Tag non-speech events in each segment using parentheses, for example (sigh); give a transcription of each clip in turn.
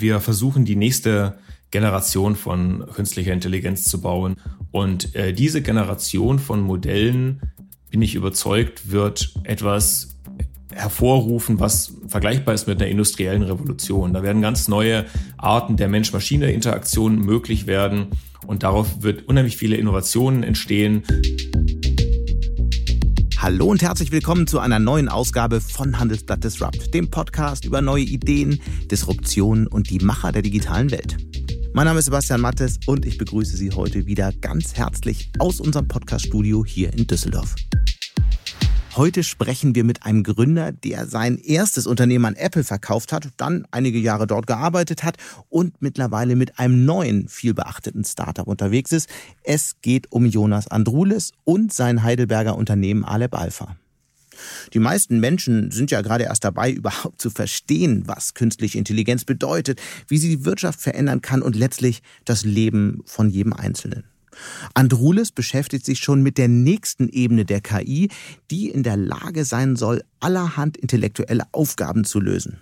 wir versuchen die nächste Generation von künstlicher Intelligenz zu bauen. Und äh, diese Generation von Modellen, bin ich überzeugt, wird etwas hervorrufen, was vergleichbar ist mit einer industriellen Revolution. Da werden ganz neue Arten der Mensch-Maschine-Interaktion möglich werden und darauf wird unheimlich viele Innovationen entstehen. Hallo und herzlich willkommen zu einer neuen Ausgabe von Handelsblatt Disrupt, dem Podcast über neue Ideen, Disruption und die Macher der digitalen Welt. Mein Name ist Sebastian Mattes und ich begrüße Sie heute wieder ganz herzlich aus unserem Podcaststudio hier in Düsseldorf. Heute sprechen wir mit einem Gründer, der sein erstes Unternehmen an Apple verkauft hat, dann einige Jahre dort gearbeitet hat und mittlerweile mit einem neuen, vielbeachteten Startup unterwegs ist. Es geht um Jonas Andrulis und sein Heidelberger Unternehmen Aleb Alpha. Die meisten Menschen sind ja gerade erst dabei, (laughs) überhaupt zu verstehen, was künstliche Intelligenz bedeutet, wie sie die Wirtschaft verändern kann und letztlich das Leben von jedem Einzelnen. Andrulis beschäftigt sich schon mit der nächsten Ebene der KI, die in der Lage sein soll, allerhand intellektuelle Aufgaben zu lösen.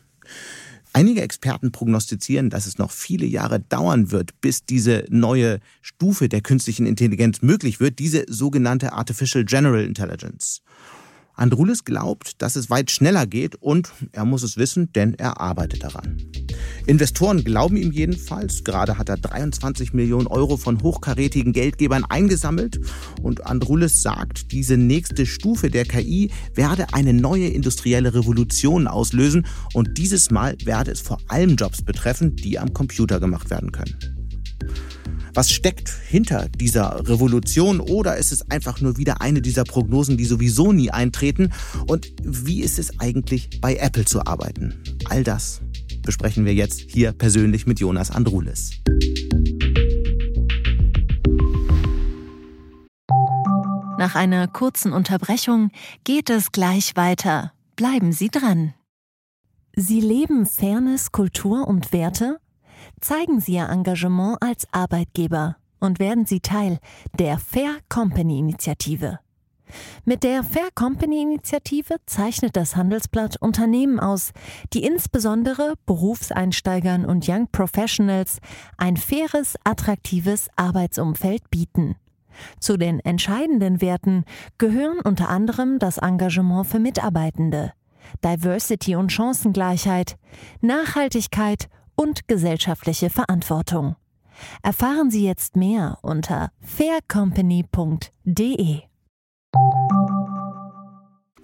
Einige Experten prognostizieren, dass es noch viele Jahre dauern wird, bis diese neue Stufe der künstlichen Intelligenz möglich wird, diese sogenannte Artificial General Intelligence. Andrulis glaubt, dass es weit schneller geht und er muss es wissen, denn er arbeitet daran. Investoren glauben ihm jedenfalls. Gerade hat er 23 Millionen Euro von hochkarätigen Geldgebern eingesammelt. Und Andrulis sagt, diese nächste Stufe der KI werde eine neue industrielle Revolution auslösen. Und dieses Mal werde es vor allem Jobs betreffen, die am Computer gemacht werden können. Was steckt hinter dieser Revolution oder ist es einfach nur wieder eine dieser Prognosen, die sowieso nie eintreten? Und wie ist es eigentlich bei Apple zu arbeiten? All das besprechen wir jetzt hier persönlich mit Jonas Andrulis. Nach einer kurzen Unterbrechung geht es gleich weiter. Bleiben Sie dran. Sie leben Fairness, Kultur und Werte? Zeigen Sie Ihr Engagement als Arbeitgeber und werden Sie Teil der Fair Company Initiative. Mit der Fair Company Initiative zeichnet das Handelsblatt Unternehmen aus, die insbesondere Berufseinsteigern und Young Professionals ein faires, attraktives Arbeitsumfeld bieten. Zu den entscheidenden Werten gehören unter anderem das Engagement für Mitarbeitende, Diversity und Chancengleichheit, Nachhaltigkeit und gesellschaftliche Verantwortung. Erfahren Sie jetzt mehr unter faircompany.de.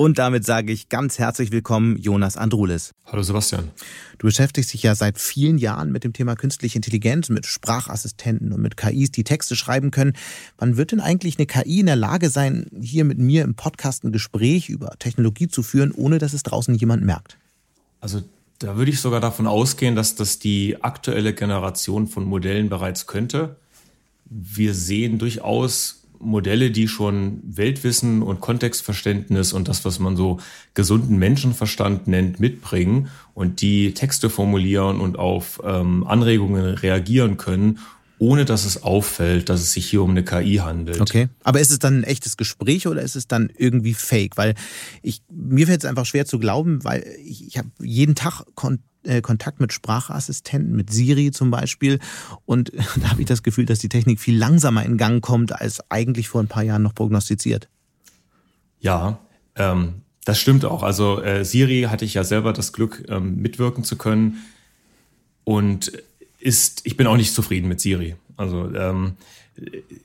Und damit sage ich ganz herzlich willkommen, Jonas Andrulis. Hallo Sebastian. Du beschäftigst dich ja seit vielen Jahren mit dem Thema künstliche Intelligenz, mit Sprachassistenten und mit KIs, die Texte schreiben können. Wann wird denn eigentlich eine KI in der Lage sein, hier mit mir im Podcast ein Gespräch über Technologie zu führen, ohne dass es draußen jemand merkt? Also da würde ich sogar davon ausgehen, dass das die aktuelle Generation von Modellen bereits könnte. Wir sehen durchaus Modelle, die schon Weltwissen und Kontextverständnis und das, was man so gesunden Menschenverstand nennt, mitbringen und die Texte formulieren und auf ähm, Anregungen reagieren können ohne dass es auffällt, dass es sich hier um eine KI handelt. Okay. Aber ist es dann ein echtes Gespräch oder ist es dann irgendwie fake? Weil ich, mir fällt es einfach schwer zu glauben, weil ich, ich habe jeden Tag Kon äh, Kontakt mit Sprachassistenten, mit Siri zum Beispiel. Und (laughs) da habe ich das Gefühl, dass die Technik viel langsamer in Gang kommt, als eigentlich vor ein paar Jahren noch prognostiziert. Ja, ähm, das stimmt auch. Also äh, Siri hatte ich ja selber das Glück, ähm, mitwirken zu können. Und ist, ich bin auch nicht zufrieden mit Siri. Also ähm,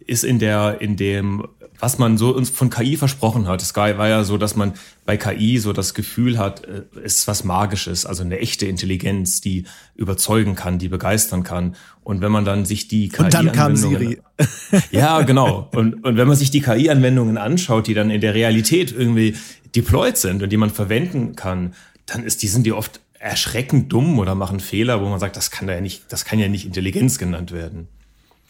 ist in der, in dem, was man so uns von KI versprochen hat. Es war ja so, dass man bei KI so das Gefühl hat, äh, es ist was Magisches, also eine echte Intelligenz, die überzeugen kann, die begeistern kann. Und wenn man dann sich die KI und dann kam Siri. (laughs) ja, genau. Und, und wenn man sich die KI-Anwendungen anschaut, die dann in der Realität irgendwie deployed sind und die man verwenden kann, dann ist die sind die oft erschreckend dumm oder machen Fehler, wo man sagt, das kann ja nicht, das kann ja nicht Intelligenz genannt werden.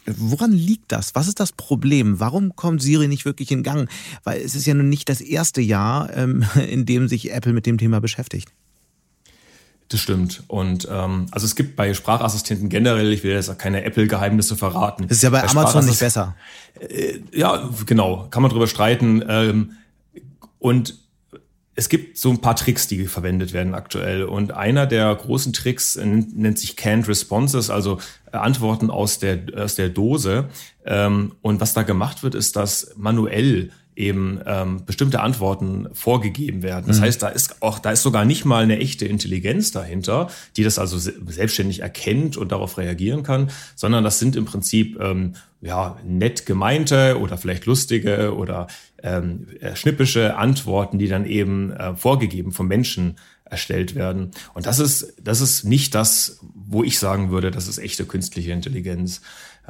Woran liegt das? Was ist das Problem? Warum kommt Siri nicht wirklich in Gang? Weil es ist ja nun nicht das erste Jahr, ähm, (laughs) in dem sich Apple mit dem Thema beschäftigt. Das stimmt. Und ähm, also es gibt bei Sprachassistenten generell, ich will jetzt keine Apple-Geheimnisse verraten. Das ist ja bei, bei Amazon nicht besser. Äh, ja, genau, kann man drüber streiten. Ähm, und es gibt so ein paar Tricks, die verwendet werden aktuell. Und einer der großen Tricks nennt sich Canned Responses, also äh, Antworten aus der, aus der Dose. Ähm, und was da gemacht wird, ist, dass manuell eben ähm, bestimmte Antworten vorgegeben werden. Das mhm. heißt, da ist auch, da ist sogar nicht mal eine echte Intelligenz dahinter, die das also selbstständig erkennt und darauf reagieren kann, sondern das sind im Prinzip ähm, ja nett gemeinte oder vielleicht lustige oder ähm, äh, schnippische Antworten, die dann eben äh, vorgegeben vom Menschen erstellt werden. Und das ist, das ist nicht das, wo ich sagen würde, das ist echte künstliche Intelligenz.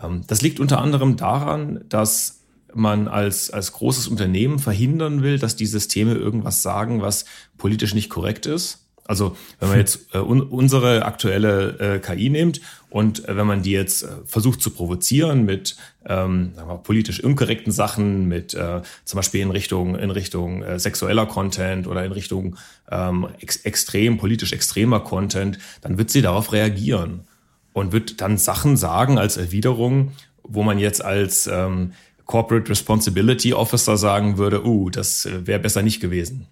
Ähm, das liegt unter anderem daran, dass man als, als großes Unternehmen verhindern will, dass die Systeme irgendwas sagen, was politisch nicht korrekt ist. Also wenn man (laughs) jetzt äh, un unsere aktuelle äh, KI nimmt und äh, wenn man die jetzt äh, versucht zu provozieren mit ähm, wir, politisch unkorrekten Sachen, mit äh, zum Beispiel in Richtung in Richtung äh, sexueller Content oder in Richtung ähm, ex extrem politisch extremer Content, dann wird sie darauf reagieren und wird dann Sachen sagen als Erwiderung, wo man jetzt als ähm, Corporate Responsibility Officer sagen würde, uh, das äh, wäre besser nicht gewesen.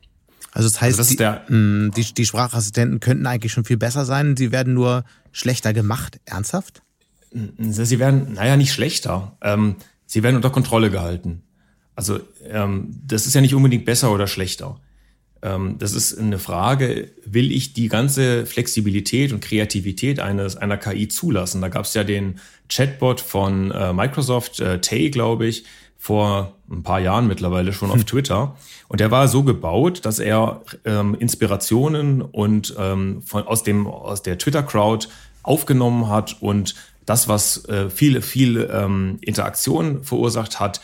Also das heißt, also das die, mh, die, die Sprachassistenten könnten eigentlich schon viel besser sein, sie werden nur schlechter gemacht. Ernsthaft? Sie werden, naja, nicht schlechter. Ähm, sie werden unter Kontrolle gehalten. Also ähm, das ist ja nicht unbedingt besser oder schlechter. Ähm, das ist eine Frage, will ich die ganze Flexibilität und Kreativität eines einer KI zulassen? Da gab es ja den Chatbot von äh, Microsoft, äh, Tay, glaube ich, vor ein paar Jahren mittlerweile schon auf hm. Twitter. Und der war so gebaut, dass er ähm, Inspirationen und ähm, von, aus, dem, aus der Twitter-Crowd aufgenommen hat und das, was äh, viele, viel ähm, Interaktion verursacht hat,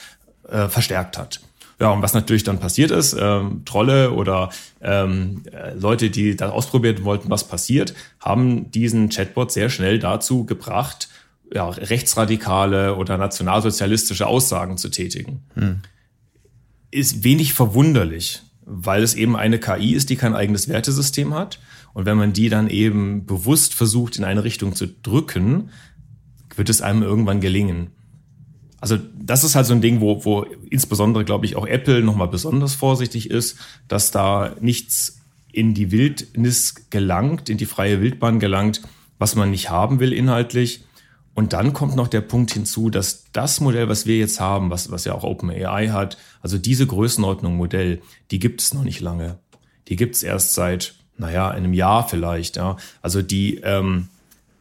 äh, verstärkt hat. Ja, und was natürlich dann passiert ist, ähm, Trolle oder ähm, äh, Leute, die das ausprobieren wollten, was passiert, haben diesen Chatbot sehr schnell dazu gebracht, ja, rechtsradikale oder nationalsozialistische Aussagen zu tätigen. Hm. Ist wenig verwunderlich, weil es eben eine KI ist, die kein eigenes Wertesystem hat. Und wenn man die dann eben bewusst versucht, in eine Richtung zu drücken, wird es einem irgendwann gelingen. Also das ist halt so ein Ding, wo, wo insbesondere, glaube ich, auch Apple nochmal besonders vorsichtig ist, dass da nichts in die Wildnis gelangt, in die freie Wildbahn gelangt, was man nicht haben will inhaltlich. Und dann kommt noch der Punkt hinzu, dass das Modell, was wir jetzt haben, was, was ja auch OpenAI hat, also diese Größenordnung Modell, die gibt es noch nicht lange. Die gibt es erst seit, naja, einem Jahr vielleicht. Ja. Also die, ähm,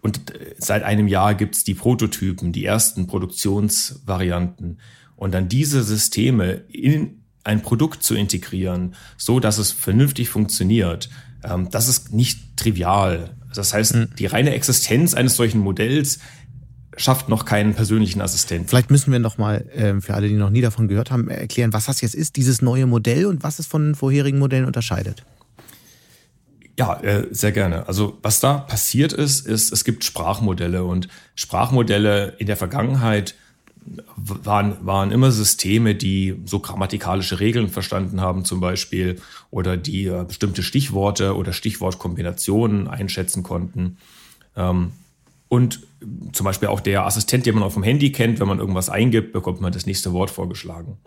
und seit einem Jahr gibt's die Prototypen, die ersten Produktionsvarianten. Und dann diese Systeme in ein Produkt zu integrieren, so dass es vernünftig funktioniert, ähm, das ist nicht trivial. Das heißt, mhm. die reine Existenz eines solchen Modells schafft noch keinen persönlichen Assistenten. Vielleicht müssen wir noch mal äh, für alle, die noch nie davon gehört haben, erklären, was das jetzt ist, dieses neue Modell und was es von vorherigen Modellen unterscheidet. Ja, äh, sehr gerne. Also was da passiert ist, ist, es gibt Sprachmodelle und Sprachmodelle in der Vergangenheit waren, waren immer Systeme, die so grammatikalische Regeln verstanden haben zum Beispiel oder die äh, bestimmte Stichworte oder Stichwortkombinationen einschätzen konnten. Ähm, und zum Beispiel auch der Assistent, den man auf dem Handy kennt, wenn man irgendwas eingibt, bekommt man das nächste Wort vorgeschlagen.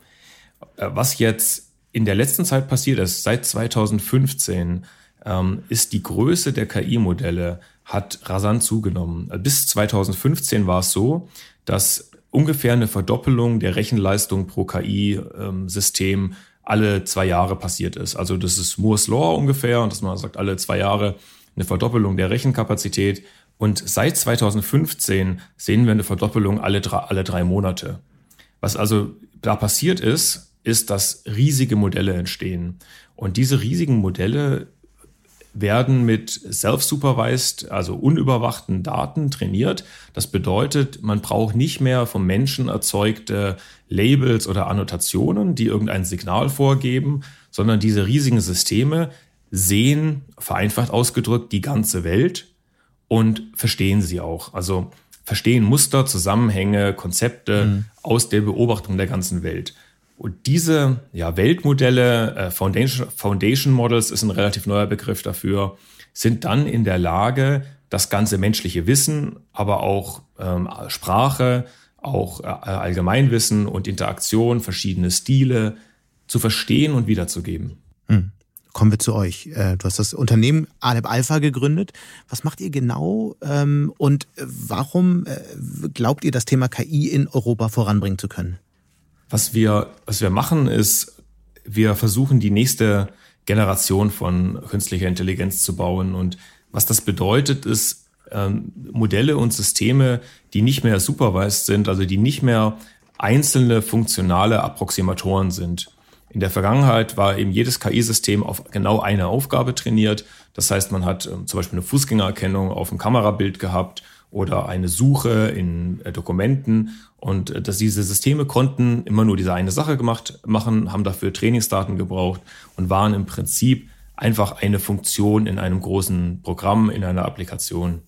Äh, was jetzt in der letzten Zeit passiert ist, seit 2015, ähm, ist die Größe der KI-Modelle hat rasant zugenommen. Bis 2015 war es so, dass ungefähr eine Verdoppelung der Rechenleistung pro KI-System ähm, alle zwei Jahre passiert ist. Also das ist Moore's Law ungefähr und dass man sagt, alle zwei Jahre eine Verdoppelung der Rechenkapazität. Und seit 2015 sehen wir eine Verdoppelung alle drei, alle drei Monate. Was also da passiert ist, ist, dass riesige Modelle entstehen. Und diese riesigen Modelle werden mit self-supervised, also unüberwachten Daten trainiert. Das bedeutet, man braucht nicht mehr vom Menschen erzeugte Labels oder Annotationen, die irgendein Signal vorgeben, sondern diese riesigen Systeme sehen, vereinfacht ausgedrückt, die ganze Welt und verstehen sie auch. Also verstehen Muster, Zusammenhänge, Konzepte mhm. aus der Beobachtung der ganzen Welt. Und diese ja, Weltmodelle, äh, Foundation, Foundation Models ist ein relativ neuer Begriff dafür, sind dann in der Lage, das ganze menschliche Wissen, aber auch ähm, Sprache, auch äh, Allgemeinwissen und Interaktion, verschiedene Stile zu verstehen und wiederzugeben. Hm. Kommen wir zu euch. Äh, du hast das Unternehmen Aleb Alpha gegründet. Was macht ihr genau ähm, und warum äh, glaubt ihr, das Thema KI in Europa voranbringen zu können? Was wir, was wir machen, ist, wir versuchen die nächste Generation von künstlicher Intelligenz zu bauen. Und was das bedeutet, ist ähm, Modelle und Systeme, die nicht mehr supervised sind, also die nicht mehr einzelne funktionale Approximatoren sind. In der Vergangenheit war eben jedes KI-System auf genau eine Aufgabe trainiert. Das heißt, man hat ähm, zum Beispiel eine Fußgängererkennung auf dem Kamerabild gehabt oder eine Suche in äh, Dokumenten. Und äh, dass diese Systeme konnten immer nur diese eine Sache gemacht machen, haben dafür Trainingsdaten gebraucht und waren im Prinzip einfach eine Funktion in einem großen Programm, in einer Applikation.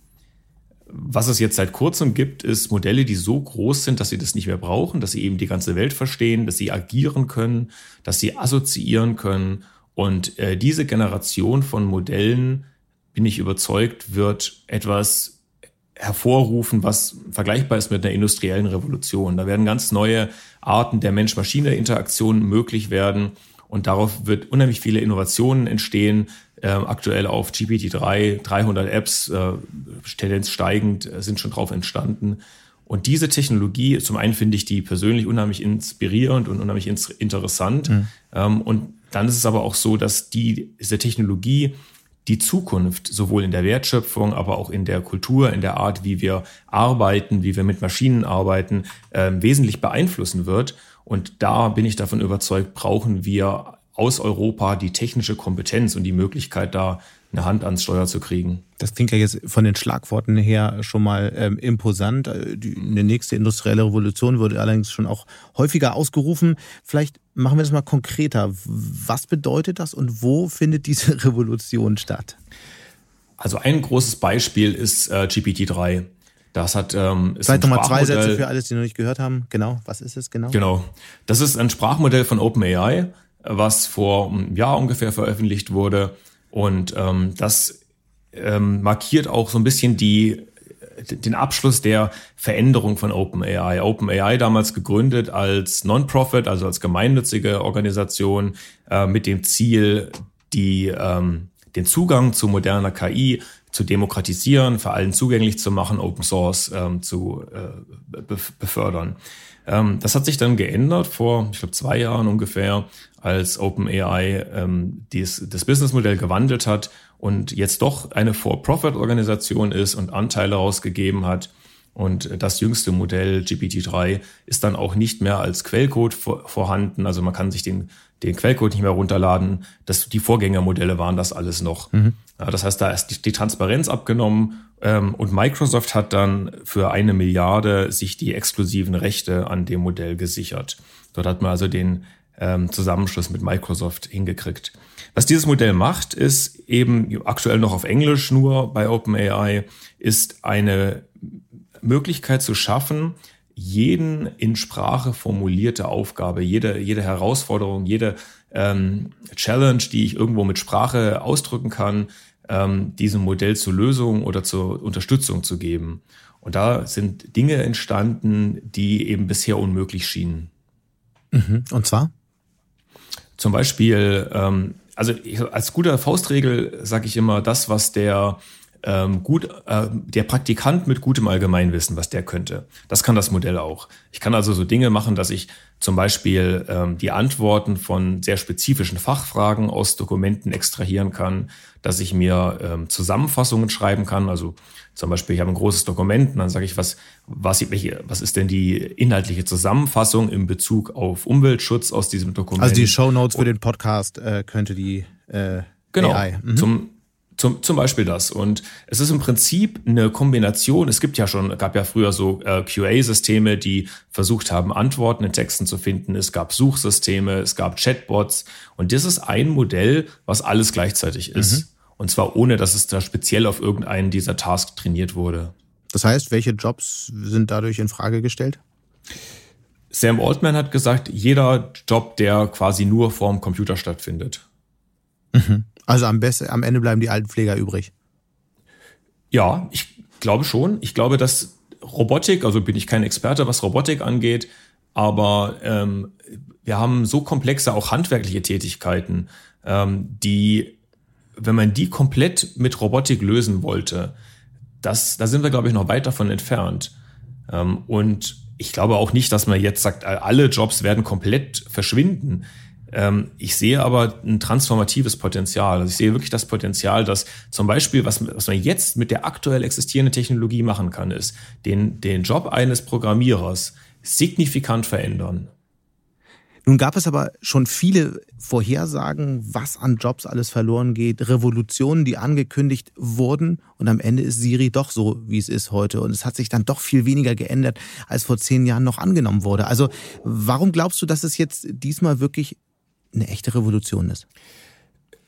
Was es jetzt seit kurzem gibt, ist Modelle, die so groß sind, dass sie das nicht mehr brauchen, dass sie eben die ganze Welt verstehen, dass sie agieren können, dass sie assoziieren können. Und äh, diese Generation von Modellen, bin ich überzeugt, wird etwas hervorrufen, was vergleichbar ist mit einer industriellen Revolution. Da werden ganz neue Arten der Mensch-Maschine-Interaktion möglich werden. Und darauf wird unheimlich viele Innovationen entstehen, äh, aktuell auf GPT-3, 300 Apps, äh, Tendenz steigend, äh, sind schon drauf entstanden. Und diese Technologie, zum einen finde ich die persönlich unheimlich inspirierend und unheimlich interessant. Mhm. Ähm, und dann ist es aber auch so, dass die, diese Technologie die Zukunft sowohl in der Wertschöpfung, aber auch in der Kultur, in der Art, wie wir arbeiten, wie wir mit Maschinen arbeiten, äh, wesentlich beeinflussen wird. Und da bin ich davon überzeugt, brauchen wir aus Europa die technische Kompetenz und die Möglichkeit, da eine Hand ans Steuer zu kriegen. Das klingt ja jetzt von den Schlagworten her schon mal ähm, imposant. Äh, die, eine nächste industrielle Revolution wurde allerdings schon auch häufiger ausgerufen. Vielleicht machen wir das mal konkreter. Was bedeutet das und wo findet diese (laughs) Revolution statt? Also ein großes Beispiel ist äh, GPT-3. Das hat ähm, ist Vielleicht nochmal zwei Sätze für alles, die noch nicht gehört haben. Genau, was ist es genau? Genau. Das ist ein Sprachmodell von OpenAI was vor einem Jahr ungefähr veröffentlicht wurde. Und ähm, das ähm, markiert auch so ein bisschen die den Abschluss der Veränderung von OpenAI. OpenAI damals gegründet als Non-Profit, also als gemeinnützige Organisation äh, mit dem Ziel, die, ähm, den Zugang zu moderner KI zu demokratisieren, für allen zugänglich zu machen, Open Source ähm, zu äh, befördern. Ähm, das hat sich dann geändert vor, ich glaube, zwei Jahren ungefähr, als OpenAI ähm, dies, das Businessmodell gewandelt hat und jetzt doch eine For-Profit-Organisation ist und Anteile rausgegeben hat. Und das jüngste Modell GPT-3 ist dann auch nicht mehr als Quellcode vor, vorhanden. Also man kann sich den, den Quellcode nicht mehr runterladen. Das, die Vorgängermodelle waren das alles noch. Mhm. Ja, das heißt, da ist die, die Transparenz abgenommen ähm, und Microsoft hat dann für eine Milliarde sich die exklusiven Rechte an dem Modell gesichert. Dort hat man also den ähm, Zusammenschluss mit Microsoft hingekriegt. Was dieses Modell macht, ist eben aktuell noch auf Englisch nur bei OpenAI, ist eine Möglichkeit zu schaffen, jeden in Sprache formulierte Aufgabe, jede, jede Herausforderung, jede ähm, Challenge, die ich irgendwo mit Sprache ausdrücken kann, ähm, diesem Modell zur Lösung oder zur Unterstützung zu geben. Und da sind Dinge entstanden, die eben bisher unmöglich schienen. Mhm. Und zwar? Zum Beispiel, ähm, also ich, als guter Faustregel sage ich immer, das, was der ähm, gut, äh, der Praktikant mit gutem Allgemeinwissen, was der könnte. Das kann das Modell auch. Ich kann also so Dinge machen, dass ich zum Beispiel ähm, die Antworten von sehr spezifischen Fachfragen aus Dokumenten extrahieren kann, dass ich mir ähm, Zusammenfassungen schreiben kann. Also zum Beispiel, ich habe ein großes Dokument und dann sage ich, was, was, welche, was ist denn die inhaltliche Zusammenfassung in Bezug auf Umweltschutz aus diesem Dokument? Also die Show Notes für den Podcast äh, könnte die äh, genau, AI. Mhm. Zum, zum, zum Beispiel das. Und es ist im Prinzip eine Kombination. Es gibt ja schon, gab ja früher so äh, QA-Systeme, die versucht haben, Antworten in Texten zu finden. Es gab Suchsysteme, es gab Chatbots. Und das ist ein Modell, was alles gleichzeitig ist. Mhm. Und zwar ohne, dass es da speziell auf irgendeinen dieser Tasks trainiert wurde. Das heißt, welche Jobs sind dadurch in Frage gestellt? Sam Altman hat gesagt, jeder Job, der quasi nur vorm Computer stattfindet. Mhm. Also am besten, am Ende bleiben die Altenpfleger übrig. Ja, ich glaube schon. Ich glaube, dass Robotik, also bin ich kein Experte, was Robotik angeht, aber ähm, wir haben so komplexe auch handwerkliche Tätigkeiten, ähm, die, wenn man die komplett mit Robotik lösen wollte, das, da sind wir, glaube ich, noch weit davon entfernt. Ähm, und ich glaube auch nicht, dass man jetzt sagt, alle Jobs werden komplett verschwinden. Ähm, ich sehe aber ein transformatives Potenzial. Also ich sehe wirklich das Potenzial, dass zum Beispiel, was, was man jetzt mit der aktuell existierenden Technologie machen kann, ist, den, den Job eines Programmierers signifikant verändern. Nun gab es aber schon viele Vorhersagen, was an Jobs alles verloren geht, Revolutionen, die angekündigt wurden und am Ende ist Siri doch so, wie es ist heute und es hat sich dann doch viel weniger geändert, als vor zehn Jahren noch angenommen wurde. Also warum glaubst du, dass es jetzt diesmal wirklich eine echte Revolution ist?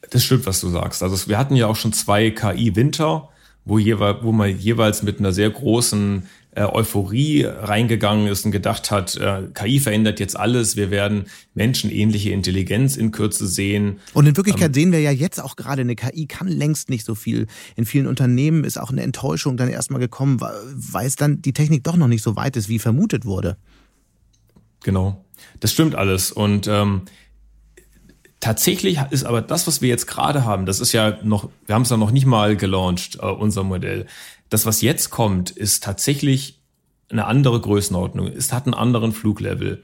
Das stimmt, was du sagst. Also wir hatten ja auch schon zwei KI-Winter, wo, wo man jeweils mit einer sehr großen äh, Euphorie reingegangen ist und gedacht hat, äh, KI verändert jetzt alles, wir werden menschenähnliche Intelligenz in Kürze sehen. Und in Wirklichkeit ähm, sehen wir ja jetzt auch gerade, eine KI kann längst nicht so viel. In vielen Unternehmen ist auch eine Enttäuschung dann erstmal gekommen, weil es dann die Technik doch noch nicht so weit ist, wie vermutet wurde. Genau, das stimmt alles. Und ähm, tatsächlich ist aber das, was wir jetzt gerade haben, das ist ja noch, wir haben es ja noch nicht mal gelauncht, äh, unser Modell. Das, was jetzt kommt, ist tatsächlich eine andere Größenordnung. Es hat einen anderen Fluglevel.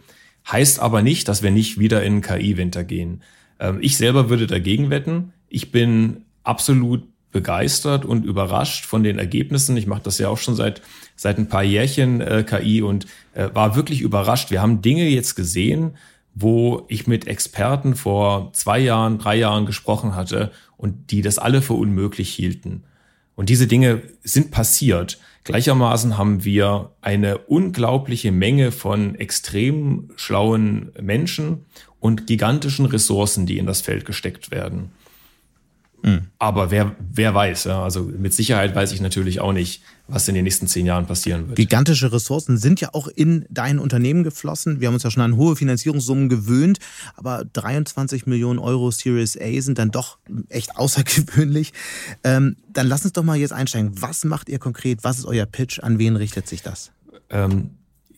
Heißt aber nicht, dass wir nicht wieder in KI-Winter gehen. Ähm, ich selber würde dagegen wetten. Ich bin absolut begeistert und überrascht von den Ergebnissen. Ich mache das ja auch schon seit seit ein paar Jährchen äh, KI und äh, war wirklich überrascht. Wir haben Dinge jetzt gesehen, wo ich mit Experten vor zwei Jahren, drei Jahren gesprochen hatte und die das alle für unmöglich hielten. Und diese Dinge sind passiert. Gleichermaßen haben wir eine unglaubliche Menge von extrem schlauen Menschen und gigantischen Ressourcen, die in das Feld gesteckt werden. Mhm. Aber wer, wer weiß, ja, also mit Sicherheit weiß ich natürlich auch nicht, was in den nächsten zehn Jahren passieren wird. Gigantische Ressourcen sind ja auch in dein Unternehmen geflossen. Wir haben uns ja schon an hohe Finanzierungssummen gewöhnt, aber 23 Millionen Euro Series A sind dann doch echt (laughs) außergewöhnlich. Ähm, dann lass uns doch mal jetzt einsteigen. Was macht ihr konkret? Was ist euer Pitch? An wen richtet sich das? Ähm,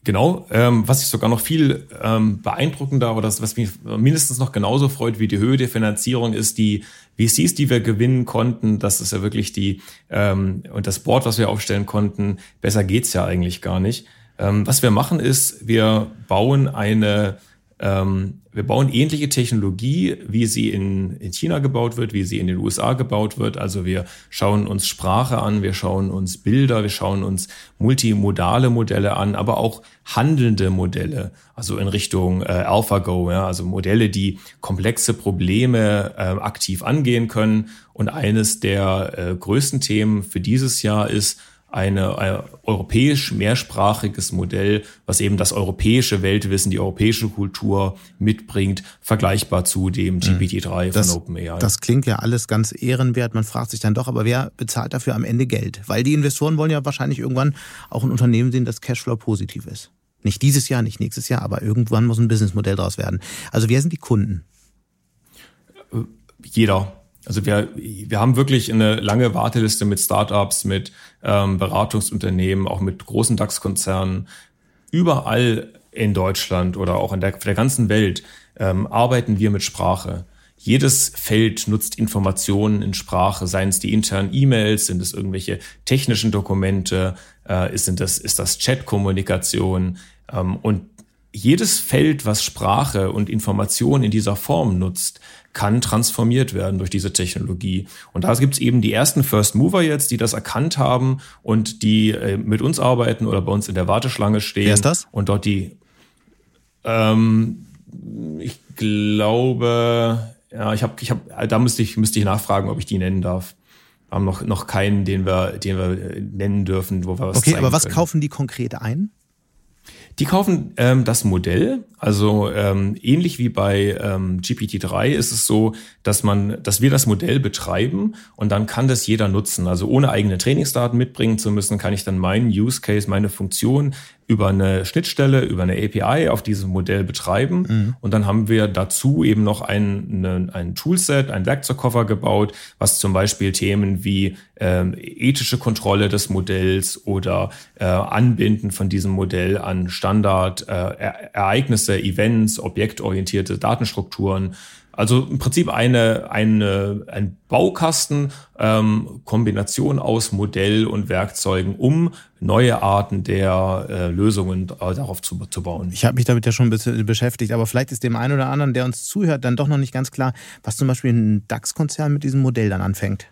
Genau, ähm, was ich sogar noch viel ähm, beeindruckender oder das, was mich mindestens noch genauso freut wie die Höhe der Finanzierung, ist die VCs, die wir gewinnen konnten. Das ist ja wirklich die ähm, und das Board, was wir aufstellen konnten. Besser geht's ja eigentlich gar nicht. Ähm, was wir machen ist, wir bauen eine wir bauen ähnliche Technologie, wie sie in, in China gebaut wird, wie sie in den USA gebaut wird. Also wir schauen uns Sprache an, wir schauen uns Bilder, wir schauen uns multimodale Modelle an, aber auch handelnde Modelle, also in Richtung äh, AlphaGo, ja, also Modelle, die komplexe Probleme äh, aktiv angehen können. Und eines der äh, größten Themen für dieses Jahr ist, eine, ein europäisch mehrsprachiges Modell, was eben das europäische Weltwissen, die europäische Kultur mitbringt, vergleichbar zu dem mhm. GPT-3 das, von OpenAI. Das klingt ja alles ganz ehrenwert. Man fragt sich dann doch, aber wer bezahlt dafür am Ende Geld? Weil die Investoren wollen ja wahrscheinlich irgendwann auch ein Unternehmen sehen, das Cashflow positiv ist. Nicht dieses Jahr, nicht nächstes Jahr, aber irgendwann muss ein Businessmodell daraus werden. Also wer sind die Kunden? Jeder. Also wir, wir haben wirklich eine lange Warteliste mit Startups, mit ähm, Beratungsunternehmen, auch mit großen DAX-Konzernen. Überall in Deutschland oder auch in der, der ganzen Welt ähm, arbeiten wir mit Sprache. Jedes Feld nutzt Informationen in Sprache, seien es die internen E-Mails, sind es irgendwelche technischen Dokumente, äh, ist, sind das, ist das Chat-Kommunikation. Ähm, und jedes Feld, was Sprache und Information in dieser Form nutzt, kann transformiert werden durch diese Technologie. Und da gibt es eben die ersten First Mover jetzt, die das erkannt haben und die äh, mit uns arbeiten oder bei uns in der Warteschlange stehen. Wer ist das? Und dort die, ähm, ich glaube, ja, ich habe, ich habe, da müsste ich, müsste ich nachfragen, ob ich die nennen darf. Wir haben noch, noch keinen, den wir, den wir nennen dürfen, wo wir was Okay, aber was können. kaufen die konkret ein? Die kaufen ähm, das Modell, also ähm, ähnlich wie bei ähm, GPT-3 ist es so, dass man, dass wir das Modell betreiben und dann kann das jeder nutzen. Also ohne eigene Trainingsdaten mitbringen zu müssen, kann ich dann meinen Use Case, meine Funktion über eine Schnittstelle, über eine API auf diesem Modell betreiben. Mhm. Und dann haben wir dazu eben noch ein, ein, ein Toolset, ein Werkzeugkoffer gebaut, was zum Beispiel Themen wie ähm, ethische Kontrolle des Modells oder äh, Anbinden von diesem Modell an Standard, äh, Ereignisse, Events, objektorientierte Datenstrukturen Also im Prinzip eine, eine, ein Baukasten, ähm, Kombination aus Modell und Werkzeugen, um neue Arten der äh, Lösungen darauf zu, zu bauen. Ich habe mich damit ja schon ein bisschen beschäftigt, aber vielleicht ist dem einen oder anderen, der uns zuhört, dann doch noch nicht ganz klar, was zum Beispiel ein DAX-Konzern mit diesem Modell dann anfängt.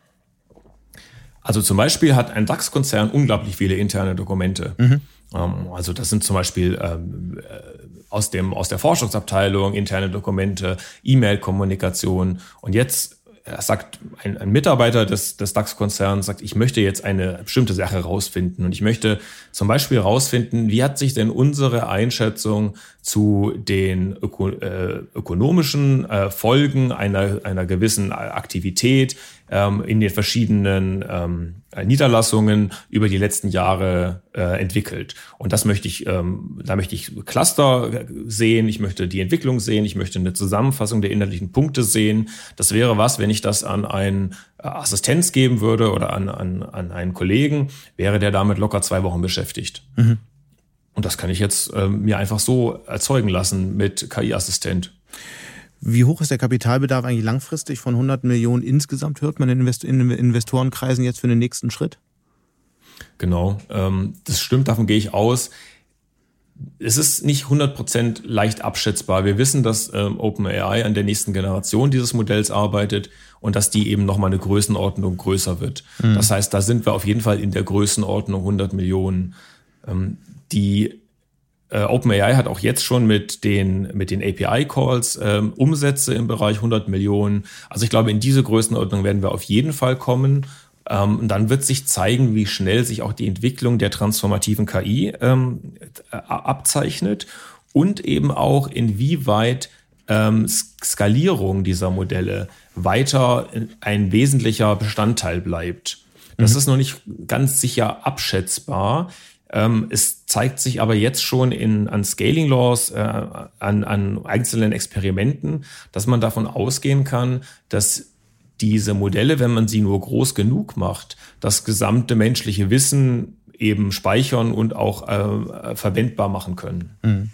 Also zum Beispiel hat ein DAX-Konzern unglaublich viele interne Dokumente. Mhm. Ähm, also das sind zum Beispiel ähm, äh, aus, dem, aus der Forschungsabteilung interne Dokumente, E-Mail-Kommunikation. Und jetzt sagt ein, ein Mitarbeiter des, des DAX-Konzerns, sagt, ich möchte jetzt eine bestimmte Sache rausfinden. Und ich möchte zum Beispiel rausfinden, wie hat sich denn unsere Einschätzung zu den öko, äh, ökonomischen äh, Folgen einer, einer gewissen Aktivität ähm, in den verschiedenen ähm, Niederlassungen über die letzten Jahre äh, entwickelt. Und das möchte ich, ähm, da möchte ich Cluster sehen, ich möchte die Entwicklung sehen, ich möchte eine Zusammenfassung der inhaltlichen Punkte sehen. Das wäre was, wenn ich das an einen Assistenz geben würde oder an, an, an einen Kollegen, wäre der damit locker zwei Wochen beschäftigt. Mhm. Und das kann ich jetzt ähm, mir einfach so erzeugen lassen mit KI-Assistent. Wie hoch ist der Kapitalbedarf eigentlich langfristig? Von 100 Millionen insgesamt hört man in, Invest in Investorenkreisen jetzt für den nächsten Schritt? Genau, ähm, das stimmt, davon gehe ich aus. Es ist nicht 100% leicht abschätzbar. Wir wissen, dass ähm, OpenAI an der nächsten Generation dieses Modells arbeitet und dass die eben nochmal eine Größenordnung größer wird. Mhm. Das heißt, da sind wir auf jeden Fall in der Größenordnung 100 Millionen. Ähm, die äh, OpenAI hat auch jetzt schon mit den, mit den API-Calls ähm, Umsätze im Bereich 100 Millionen. Also ich glaube, in diese Größenordnung werden wir auf jeden Fall kommen. Ähm, und dann wird sich zeigen, wie schnell sich auch die Entwicklung der transformativen KI ähm, abzeichnet und eben auch inwieweit ähm, Skalierung dieser Modelle weiter ein wesentlicher Bestandteil bleibt. Das mhm. ist noch nicht ganz sicher abschätzbar. Ähm, es zeigt sich aber jetzt schon in, an Scaling Laws, äh, an, an einzelnen Experimenten, dass man davon ausgehen kann, dass diese Modelle, wenn man sie nur groß genug macht, das gesamte menschliche Wissen eben speichern und auch äh, verwendbar machen können. Mhm.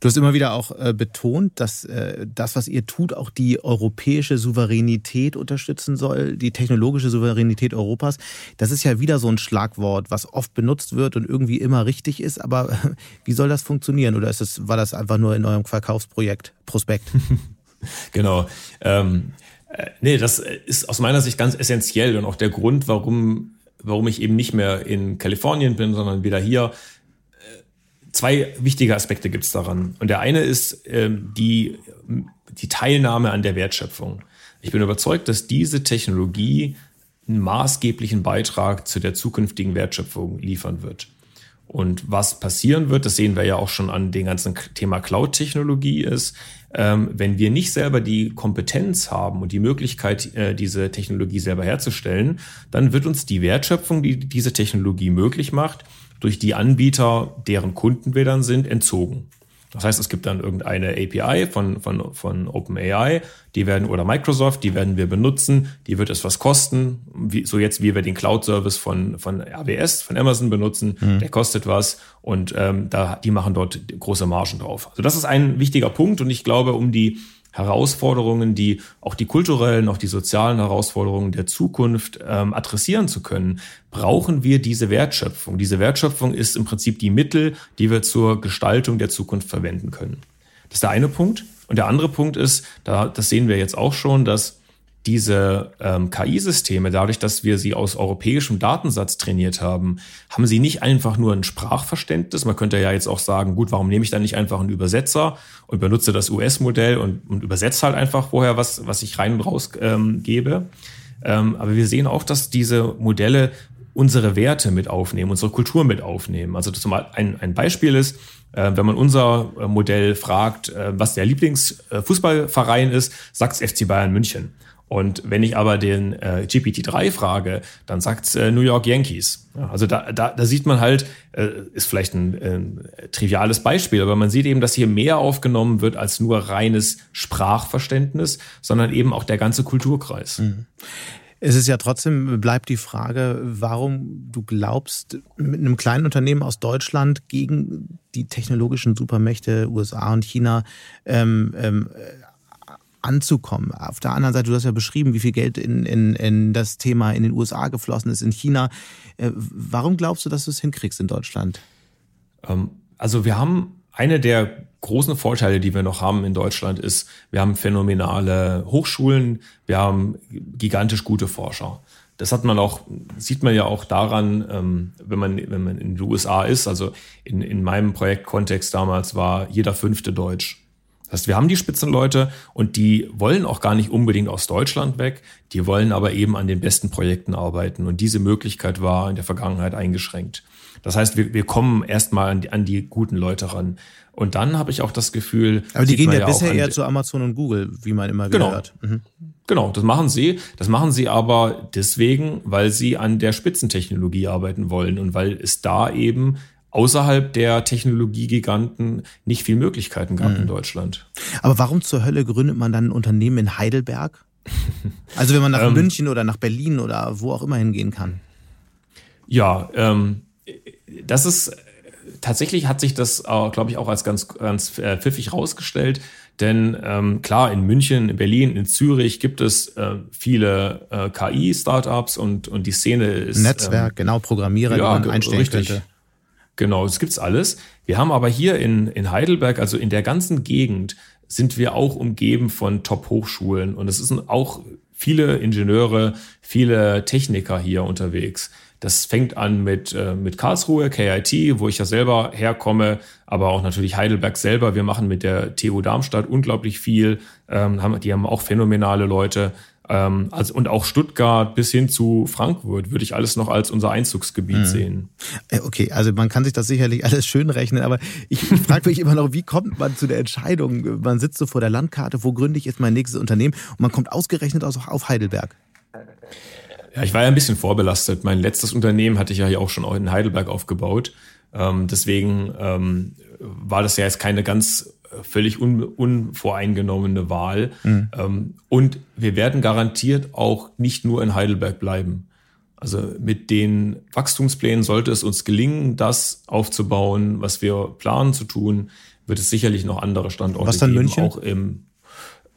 Du hast immer wieder auch äh, betont, dass äh, das, was ihr tut, auch die europäische Souveränität unterstützen soll, die technologische Souveränität Europas. Das ist ja wieder so ein Schlagwort, was oft benutzt wird und irgendwie immer richtig ist. Aber äh, (laughs) wie soll das funktionieren? Oder ist das, war das einfach nur in eurem Verkaufsprojekt, Prospekt? (laughs) genau. Ähm, äh, nee, das ist aus meiner Sicht ganz essentiell und auch der Grund, warum, warum ich eben nicht mehr in Kalifornien bin, sondern wieder hier zwei wichtige Aspekte gibt es daran. Und der eine ist ähm, die, die Teilnahme an der Wertschöpfung. Ich bin überzeugt, dass diese Technologie einen maßgeblichen Beitrag zu der zukünftigen Wertschöpfung liefern wird. Und was passieren wird, das sehen wir ja auch schon an dem ganzen Thema Cloud-Technologie ist, ähm, wenn wir nicht selber die Kompetenz haben und die Möglichkeit, äh, diese Technologie selber herzustellen, dann wird uns die Wertschöpfung, die diese Technologie möglich macht, durch die Anbieter, deren Kunden wir dann sind, entzogen. Das heißt, es gibt dann irgendeine API von, von, von OpenAI, die werden, oder Microsoft, die werden wir benutzen, die wird es was kosten. Wie, so jetzt, wie wir den Cloud-Service von, von AWS, von Amazon benutzen, mhm. der kostet was und ähm, da, die machen dort große Margen drauf. Also das ist ein wichtiger Punkt und ich glaube, um die Herausforderungen, die auch die kulturellen, auch die sozialen Herausforderungen der Zukunft ähm, adressieren zu können, brauchen wir diese Wertschöpfung. Diese Wertschöpfung ist im Prinzip die Mittel, die wir zur Gestaltung der Zukunft verwenden können. Das ist der eine Punkt. Und der andere Punkt ist, da, das sehen wir jetzt auch schon, dass diese ähm, KI-Systeme, dadurch, dass wir sie aus europäischem Datensatz trainiert haben, haben sie nicht einfach nur ein Sprachverständnis. Man könnte ja jetzt auch sagen, gut, warum nehme ich dann nicht einfach einen Übersetzer und benutze das US-Modell und, und übersetze halt einfach vorher, was, was ich rein und raus ähm, gebe. Ähm, aber wir sehen auch, dass diese Modelle unsere Werte mit aufnehmen, unsere Kultur mit aufnehmen. Also zum ein, ein Beispiel ist, äh, wenn man unser äh, Modell fragt, äh, was der Lieblingsfußballverein ist, sagt FC Bayern München. Und wenn ich aber den äh, GPT-3 frage, dann sagt's äh, New York Yankees. Ja, also da, da, da sieht man halt, äh, ist vielleicht ein äh, triviales Beispiel, aber man sieht eben, dass hier mehr aufgenommen wird als nur reines Sprachverständnis, sondern eben auch der ganze Kulturkreis. Mhm. Es ist ja trotzdem, bleibt die Frage, warum du glaubst, mit einem kleinen Unternehmen aus Deutschland gegen die technologischen Supermächte USA und China ähm, ähm, anzukommen. Auf der anderen Seite, du hast ja beschrieben, wie viel Geld in, in, in das Thema in den USA geflossen ist, in China. Äh, warum glaubst du, dass du es hinkriegst in Deutschland? Ähm, also wir haben eine der großen Vorteile, die wir noch haben in Deutschland, ist, wir haben phänomenale Hochschulen, wir haben gigantisch gute Forscher. Das hat man auch, sieht man ja auch daran, ähm, wenn man, wenn man in den USA ist. Also in, in meinem Projektkontext damals war jeder fünfte Deutsch. Das heißt, wir haben die Spitzenleute und die wollen auch gar nicht unbedingt aus Deutschland weg. Die wollen aber eben an den besten Projekten arbeiten. Und diese Möglichkeit war in der Vergangenheit eingeschränkt. Das heißt, wir, wir kommen erstmal an die, an die guten Leute ran. Und dann habe ich auch das Gefühl. Aber die gehen ja, ja bisher eher zu Amazon und Google, wie man immer genau. hört. Mhm. Genau, das machen sie. Das machen sie aber deswegen, weil sie an der Spitzentechnologie arbeiten wollen und weil es da eben außerhalb der Technologiegiganten nicht viel Möglichkeiten gab mhm. in Deutschland. Aber warum zur Hölle gründet man dann ein Unternehmen in Heidelberg? Also wenn man nach (laughs) ähm, München oder nach Berlin oder wo auch immer hingehen kann. Ja, ähm, das ist tatsächlich hat sich das, äh, glaube ich, auch als ganz, ganz äh, pfiffig rausgestellt. Denn ähm, klar, in München, in Berlin, in Zürich gibt es äh, viele äh, KI-Startups und, und die Szene ist. Netzwerk, ähm, genau, Programmierer, ja, die man einstellen richtig. könnte. Genau, das gibt's alles. Wir haben aber hier in, in Heidelberg, also in der ganzen Gegend, sind wir auch umgeben von Top-Hochschulen. Und es sind auch viele Ingenieure, viele Techniker hier unterwegs. Das fängt an mit, äh, mit Karlsruhe, KIT, wo ich ja selber herkomme, aber auch natürlich Heidelberg selber. Wir machen mit der TU Darmstadt unglaublich viel. Ähm, haben, die haben auch phänomenale Leute. Ähm, also, und auch Stuttgart bis hin zu Frankfurt würde ich alles noch als unser Einzugsgebiet mhm. sehen. Äh, okay, also man kann sich das sicherlich (laughs) alles schön rechnen, aber ich, frage mich immer noch, wie kommt man zu der Entscheidung? Man sitzt so vor der Landkarte, wo gründe ich jetzt mein nächstes Unternehmen und man kommt ausgerechnet auf Heidelberg. Ja, ich war ja ein bisschen vorbelastet. Mein letztes Unternehmen hatte ich ja hier auch schon in Heidelberg aufgebaut. Ähm, deswegen ähm, war das ja jetzt keine ganz völlig un, unvoreingenommene Wahl. Mhm. Ähm, und wir werden garantiert auch nicht nur in Heidelberg bleiben. Also mit den Wachstumsplänen sollte es uns gelingen, das aufzubauen, was wir planen zu tun, wird es sicherlich noch andere Standorte was dann geben, München? auch im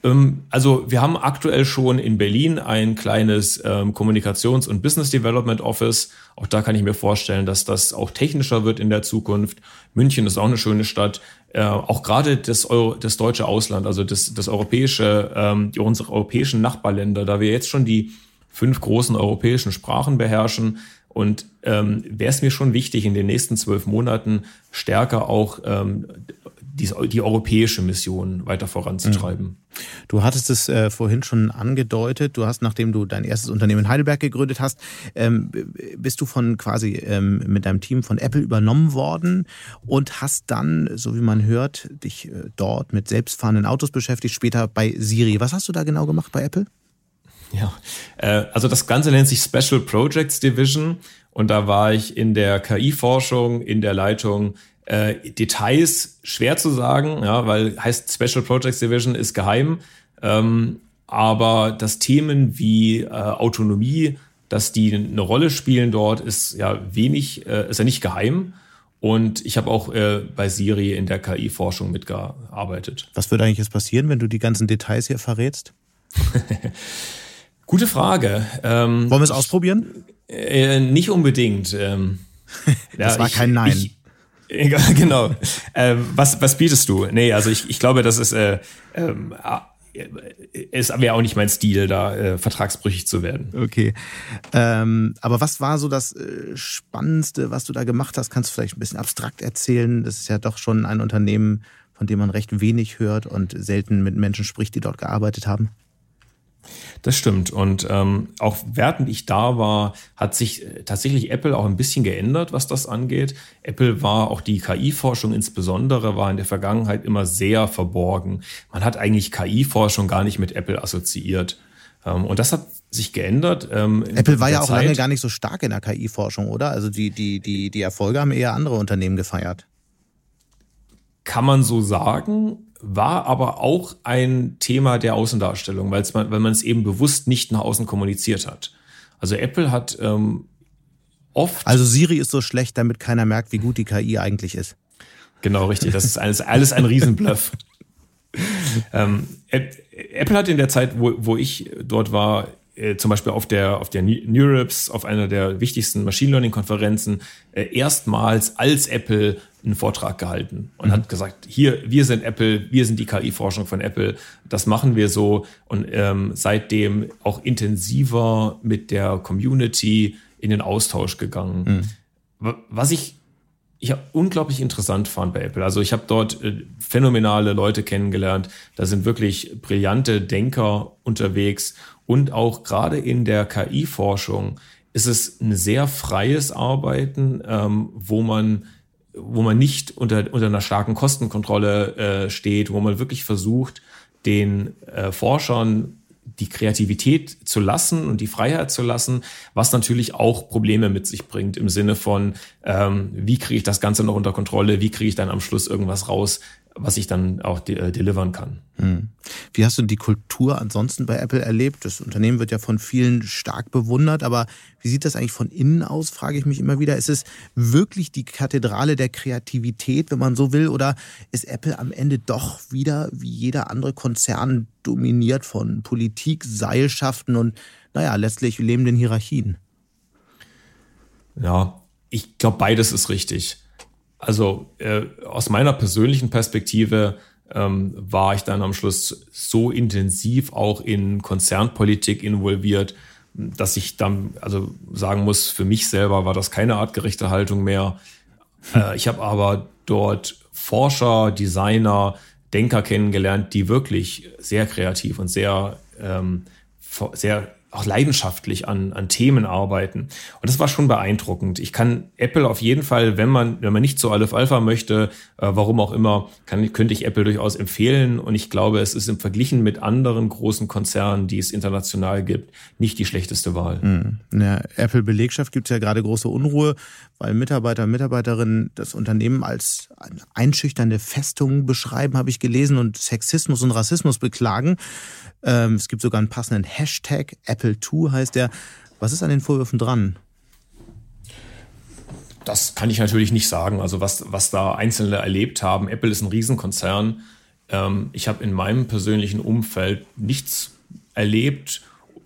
ähm, also wir haben aktuell schon in Berlin ein kleines ähm, Kommunikations- und Business Development Office. Auch da kann ich mir vorstellen, dass das auch technischer wird in der Zukunft. München ist auch eine schöne Stadt. Äh, auch gerade das, das deutsche Ausland, also das, das europäische, ähm, unsere europäischen Nachbarländer, da wir jetzt schon die fünf großen europäischen Sprachen beherrschen, und ähm, wäre es mir schon wichtig, in den nächsten zwölf Monaten stärker auch ähm, die, die europäische Mission weiter voranzutreiben. Mhm. Du hattest es äh, vorhin schon angedeutet. Du hast, nachdem du dein erstes Unternehmen in Heidelberg gegründet hast, ähm, bist du von quasi ähm, mit deinem Team von Apple übernommen worden und hast dann, so wie man hört, dich äh, dort mit selbstfahrenden Autos beschäftigt, später bei Siri. Was hast du da genau gemacht bei Apple? Ja, äh, also das Ganze nennt sich Special Projects Division und da war ich in der KI-Forschung, in der Leitung äh, Details schwer zu sagen, ja, weil heißt Special Projects Division ist geheim. Ähm, aber dass Themen wie äh, Autonomie, dass die eine Rolle spielen dort, ist ja wenig, äh, ist ja nicht geheim. Und ich habe auch äh, bei Siri in der KI-Forschung mitgearbeitet. Was würde eigentlich jetzt passieren, wenn du die ganzen Details hier verrätst? (laughs) Gute Frage. Ähm, Wollen wir es ausprobieren? Äh, nicht unbedingt. Ähm, (laughs) das ja, war kein Nein. Ich, (laughs) genau. äh, was, was bietest du? Nee, also ich, ich glaube, das ist, äh, ähm, äh, es wäre auch nicht mein Stil, da äh, vertragsbrüchig zu werden. Okay. Ähm, aber was war so das äh, Spannendste, was du da gemacht hast? Kannst du vielleicht ein bisschen abstrakt erzählen? Das ist ja doch schon ein Unternehmen, von dem man recht wenig hört und selten mit Menschen spricht, die dort gearbeitet haben. Das stimmt. Und ähm, auch während ich da war, hat sich äh, tatsächlich Apple auch ein bisschen geändert, was das angeht. Apple war auch die KI-Forschung insbesondere war in der Vergangenheit immer sehr verborgen. Man hat eigentlich KI-Forschung gar nicht mit Apple assoziiert. Ähm, und das hat sich geändert. Ähm, Apple war ja auch Zeit. lange gar nicht so stark in der KI-Forschung, oder? Also die, die, die, die Erfolge haben eher andere Unternehmen gefeiert. Kann man so sagen war aber auch ein Thema der Außendarstellung, weil man, weil man es eben bewusst nicht nach außen kommuniziert hat. Also Apple hat ähm, oft. Also Siri ist so schlecht, damit keiner merkt, wie gut die KI eigentlich ist. Genau, richtig. Das ist alles, alles ein Riesenbluff. (laughs) ähm, Apple hat in der Zeit, wo, wo ich dort war, äh, zum Beispiel auf der, auf der NeurIPS, auf einer der wichtigsten Machine Learning Konferenzen, äh, erstmals als Apple einen Vortrag gehalten und mhm. hat gesagt, hier, wir sind Apple, wir sind die KI-Forschung von Apple, das machen wir so und ähm, seitdem auch intensiver mit der Community in den Austausch gegangen. Mhm. Was ich ich habe unglaublich interessant fand bei Apple. Also ich habe dort äh, phänomenale Leute kennengelernt. Da sind wirklich brillante Denker unterwegs und auch gerade in der KI-Forschung ist es ein sehr freies Arbeiten, ähm, wo man wo man nicht unter, unter einer starken Kostenkontrolle äh, steht, wo man wirklich versucht, den äh, Forschern die Kreativität zu lassen und die Freiheit zu lassen, was natürlich auch Probleme mit sich bringt im Sinne von, ähm, wie kriege ich das Ganze noch unter Kontrolle, wie kriege ich dann am Schluss irgendwas raus, was ich dann auch de äh, delivern kann. Hm. Wie hast du die Kultur ansonsten bei Apple erlebt? Das Unternehmen wird ja von vielen stark bewundert, aber wie sieht das eigentlich von innen aus, frage ich mich immer wieder. Ist es wirklich die Kathedrale der Kreativität, wenn man so will, oder ist Apple am Ende doch wieder wie jeder andere Konzern dominiert von Politik, Seilschaften und, naja, letztlich lebenden Hierarchien? Ja, ich glaube, beides ist richtig. Also äh, aus meiner persönlichen Perspektive ähm, war ich dann am Schluss so intensiv auch in Konzernpolitik involviert, dass ich dann also sagen muss, für mich selber war das keine artgerechte Haltung mehr. Äh, ich habe aber dort Forscher, Designer, Denker kennengelernt, die wirklich sehr kreativ und sehr, ähm, sehr auch leidenschaftlich an, an Themen arbeiten. Und das war schon beeindruckend. Ich kann Apple auf jeden Fall, wenn man, wenn man nicht zu Aleph Alpha möchte, äh, warum auch immer, kann, könnte ich Apple durchaus empfehlen. Und ich glaube, es ist im Verglichen mit anderen großen Konzernen, die es international gibt, nicht die schlechteste Wahl. Mhm. Apple-Belegschaft gibt es ja gerade große Unruhe, weil Mitarbeiter und Mitarbeiterinnen das Unternehmen als eine einschüchternde Festung beschreiben, habe ich gelesen, und Sexismus und Rassismus beklagen. Ähm, es gibt sogar einen passenden Hashtag, Apple2 heißt der. Was ist an den Vorwürfen dran? Das kann ich natürlich nicht sagen. Also was, was da Einzelne erlebt haben. Apple ist ein Riesenkonzern. Ähm, ich habe in meinem persönlichen Umfeld nichts erlebt,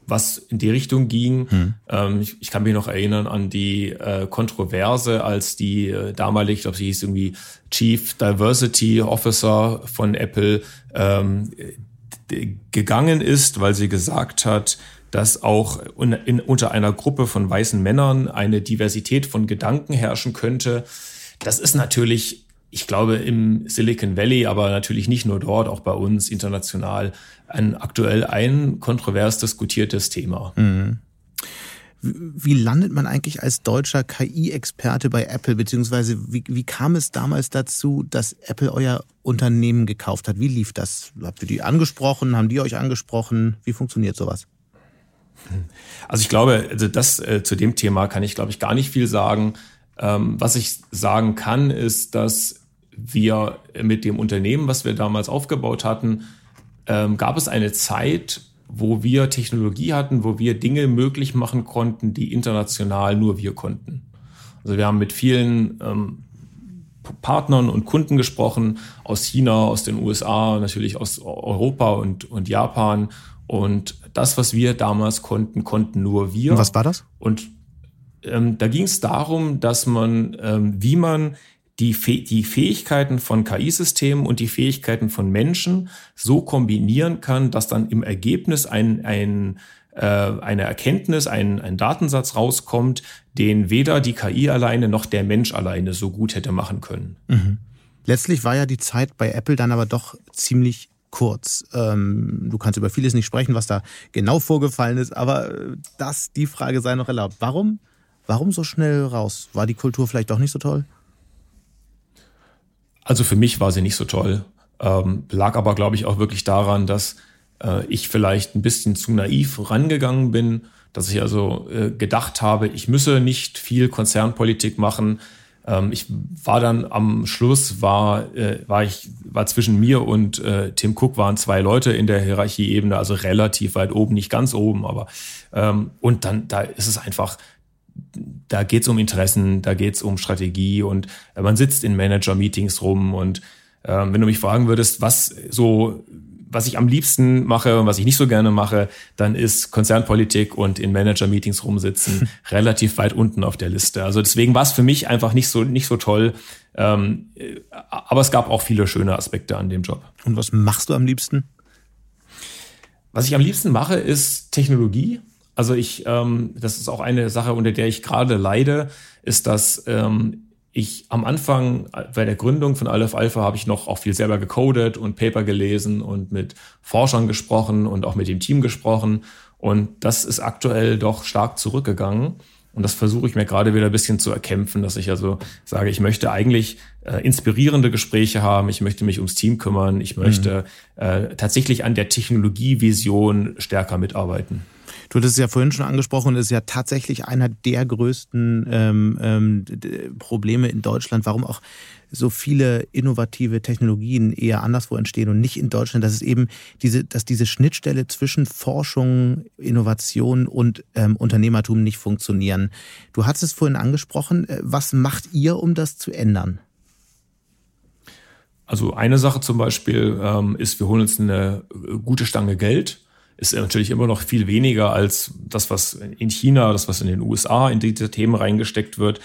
was in die Richtung ging. Hm. Ähm, ich, ich, kann mich noch erinnern an die äh, Kontroverse, als die äh, damalig, ich glaube, sie hieß irgendwie Chief Diversity Officer von Apple, ähm, gegangen ist, weil sie gesagt hat, dass auch in, in, unter einer Gruppe von weißen Männern eine Diversität von Gedanken herrschen könnte. Das ist natürlich, ich glaube, im Silicon Valley, aber natürlich nicht nur dort, auch bei uns international, ein aktuell ein kontrovers diskutiertes Thema. Mhm. Wie landet man eigentlich als deutscher KI-Experte bei Apple, beziehungsweise wie, wie kam es damals dazu, dass Apple euer Unternehmen gekauft hat? Wie lief das? Habt ihr die angesprochen? Haben die euch angesprochen? Wie funktioniert sowas? Also ich glaube, also das äh, zu dem Thema kann ich, glaube ich, gar nicht viel sagen. Ähm, was ich sagen kann, ist, dass wir mit dem Unternehmen, was wir damals aufgebaut hatten, ähm, gab es eine Zeit, wo wir Technologie hatten, wo wir Dinge möglich machen konnten, die international nur wir konnten. Also wir haben mit vielen ähm, Partnern und Kunden gesprochen aus China, aus den USA, natürlich aus Europa und, und Japan. Und das, was wir damals konnten, konnten nur wir. Und was war das? Und ähm, da ging es darum, dass man, ähm, wie man die, die Fähigkeiten von KI-Systemen und die Fähigkeiten von Menschen so kombinieren kann, dass dann im Ergebnis ein, ein, äh, eine Erkenntnis, ein, ein Datensatz rauskommt, den weder die KI alleine noch der Mensch alleine so gut hätte machen können. Mhm. Letztlich war ja die Zeit bei Apple dann aber doch ziemlich kurz. Ähm, du kannst über vieles nicht sprechen, was da genau vorgefallen ist, aber äh, das, die Frage sei noch erlaubt. Warum, warum so schnell raus? War die Kultur vielleicht doch nicht so toll? Also für mich war sie nicht so toll. Ähm, lag aber, glaube ich, auch wirklich daran, dass äh, ich vielleicht ein bisschen zu naiv rangegangen bin, dass ich also äh, gedacht habe, ich müsse nicht viel Konzernpolitik machen. Ähm, ich war dann am Schluss, war, äh, war ich, war zwischen mir und äh, Tim Cook waren zwei Leute in der Hierarchieebene, also relativ weit oben, nicht ganz oben, aber ähm, und dann, da ist es einfach da geht es um Interessen, da geht es um Strategie und äh, man sitzt in Manager-Meetings rum und äh, wenn du mich fragen würdest, was so was ich am liebsten mache und was ich nicht so gerne mache, dann ist Konzernpolitik und in Manager-Meetings rumsitzen (laughs) relativ weit unten auf der Liste. Also deswegen war es für mich einfach nicht so, nicht so toll. Ähm, aber es gab auch viele schöne Aspekte an dem Job. Und was machst du am liebsten? Was ich am liebsten mache, ist Technologie. Also ich, ähm, das ist auch eine Sache, unter der ich gerade leide, ist, dass ähm, ich am Anfang bei der Gründung von Aleph Alpha habe ich noch auch viel selber gecodet und Paper gelesen und mit Forschern gesprochen und auch mit dem Team gesprochen. Und das ist aktuell doch stark zurückgegangen. Und das versuche ich mir gerade wieder ein bisschen zu erkämpfen, dass ich also sage, ich möchte eigentlich äh, inspirierende Gespräche haben, ich möchte mich ums Team kümmern, ich möchte mhm. äh, tatsächlich an der Technologievision stärker mitarbeiten. Du hattest es ja vorhin schon angesprochen, das ist ja tatsächlich einer der größten ähm, ähm, Probleme in Deutschland, warum auch so viele innovative Technologien eher anderswo entstehen und nicht in Deutschland, dass es eben diese, dass diese Schnittstelle zwischen Forschung, Innovation und ähm, Unternehmertum nicht funktionieren. Du hattest es vorhin angesprochen. Äh, was macht ihr, um das zu ändern? Also eine Sache zum Beispiel ähm, ist, wir holen uns eine gute Stange Geld ist natürlich immer noch viel weniger als das, was in China, das, was in den USA in diese Themen reingesteckt wird.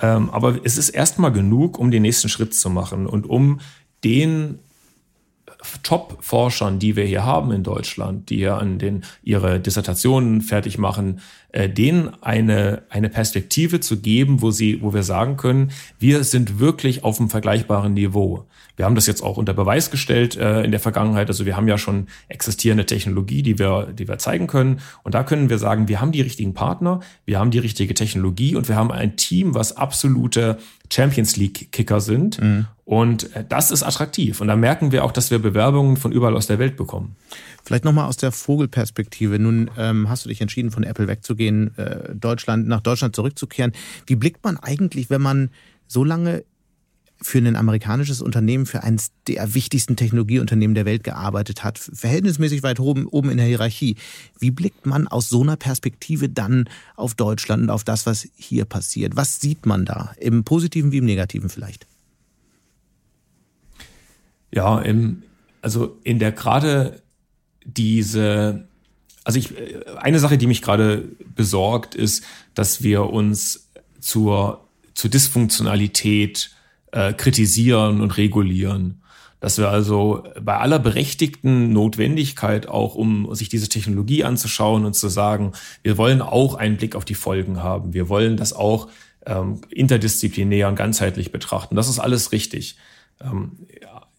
Ähm, aber es ist erstmal genug, um den nächsten Schritt zu machen und um den Top-Forschern, die wir hier haben in Deutschland, die ja an den ihre Dissertationen fertig machen, äh, denen eine eine Perspektive zu geben, wo sie, wo wir sagen können, wir sind wirklich auf einem vergleichbaren Niveau. Wir haben das jetzt auch unter Beweis gestellt äh, in der Vergangenheit. Also wir haben ja schon existierende Technologie, die wir, die wir zeigen können. Und da können wir sagen, wir haben die richtigen Partner, wir haben die richtige Technologie und wir haben ein Team, was absolute Champions League Kicker sind. Mhm. Und äh, das ist attraktiv. Und da merken wir auch, dass wir Bewerbungen von überall aus der Welt bekommen. Vielleicht nochmal aus der Vogelperspektive. Nun ähm, hast du dich entschieden, von Apple wegzugehen, äh, Deutschland, nach Deutschland zurückzukehren. Wie blickt man eigentlich, wenn man so lange für ein amerikanisches Unternehmen, für eines der wichtigsten Technologieunternehmen der Welt gearbeitet hat, verhältnismäßig weit oben, oben in der Hierarchie. Wie blickt man aus so einer Perspektive dann auf Deutschland und auf das, was hier passiert? Was sieht man da? Im Positiven wie im Negativen vielleicht? Ja, im, also in der gerade diese, also ich, eine Sache, die mich gerade besorgt, ist, dass wir uns zur, zur Dysfunktionalität äh, kritisieren und regulieren. Dass wir also bei aller berechtigten Notwendigkeit auch, um sich diese Technologie anzuschauen und zu sagen, wir wollen auch einen Blick auf die Folgen haben. Wir wollen das auch ähm, interdisziplinär und ganzheitlich betrachten. Das ist alles richtig. Ähm,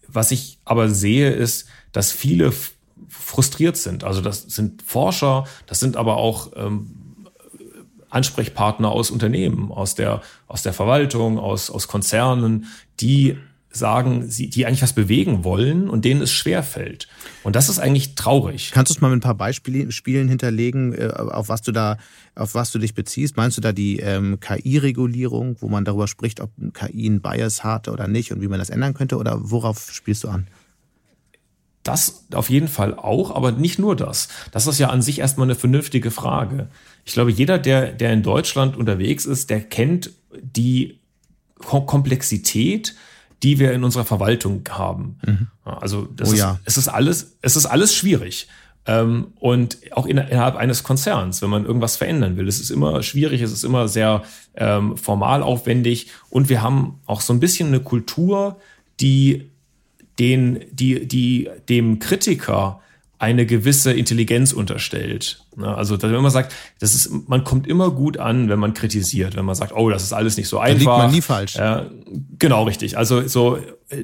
was ich aber sehe, ist, dass viele frustriert sind. Also das sind Forscher, das sind aber auch ähm, Ansprechpartner aus Unternehmen, aus der, aus der Verwaltung, aus, aus Konzernen, die sagen, sie, die eigentlich was bewegen wollen und denen es schwer fällt. Und das ist eigentlich traurig. Kannst du es mal mit ein paar Beispielen hinterlegen, äh, auf was du da, auf was du dich beziehst? Meinst du da die ähm, KI-Regulierung, wo man darüber spricht, ob KI ein Bias hat oder nicht und wie man das ändern könnte? Oder worauf spielst du an? Das auf jeden Fall auch, aber nicht nur das. Das ist ja an sich erstmal eine vernünftige Frage. Ich glaube, jeder, der, der in Deutschland unterwegs ist, der kennt die Komplexität, die wir in unserer Verwaltung haben. Mhm. Also das oh, ja. ist, es ist alles, es ist alles schwierig. Ähm, und auch innerhalb eines Konzerns, wenn man irgendwas verändern will. Es ist immer schwierig, es ist immer sehr ähm, formal aufwendig und wir haben auch so ein bisschen eine Kultur, die den, die, die dem Kritiker eine gewisse Intelligenz unterstellt. Also wenn man sagt, das ist, man kommt immer gut an, wenn man kritisiert, wenn man sagt, oh, das ist alles nicht so einfach. Da liegt man nie falsch. Äh, genau, richtig. Also so,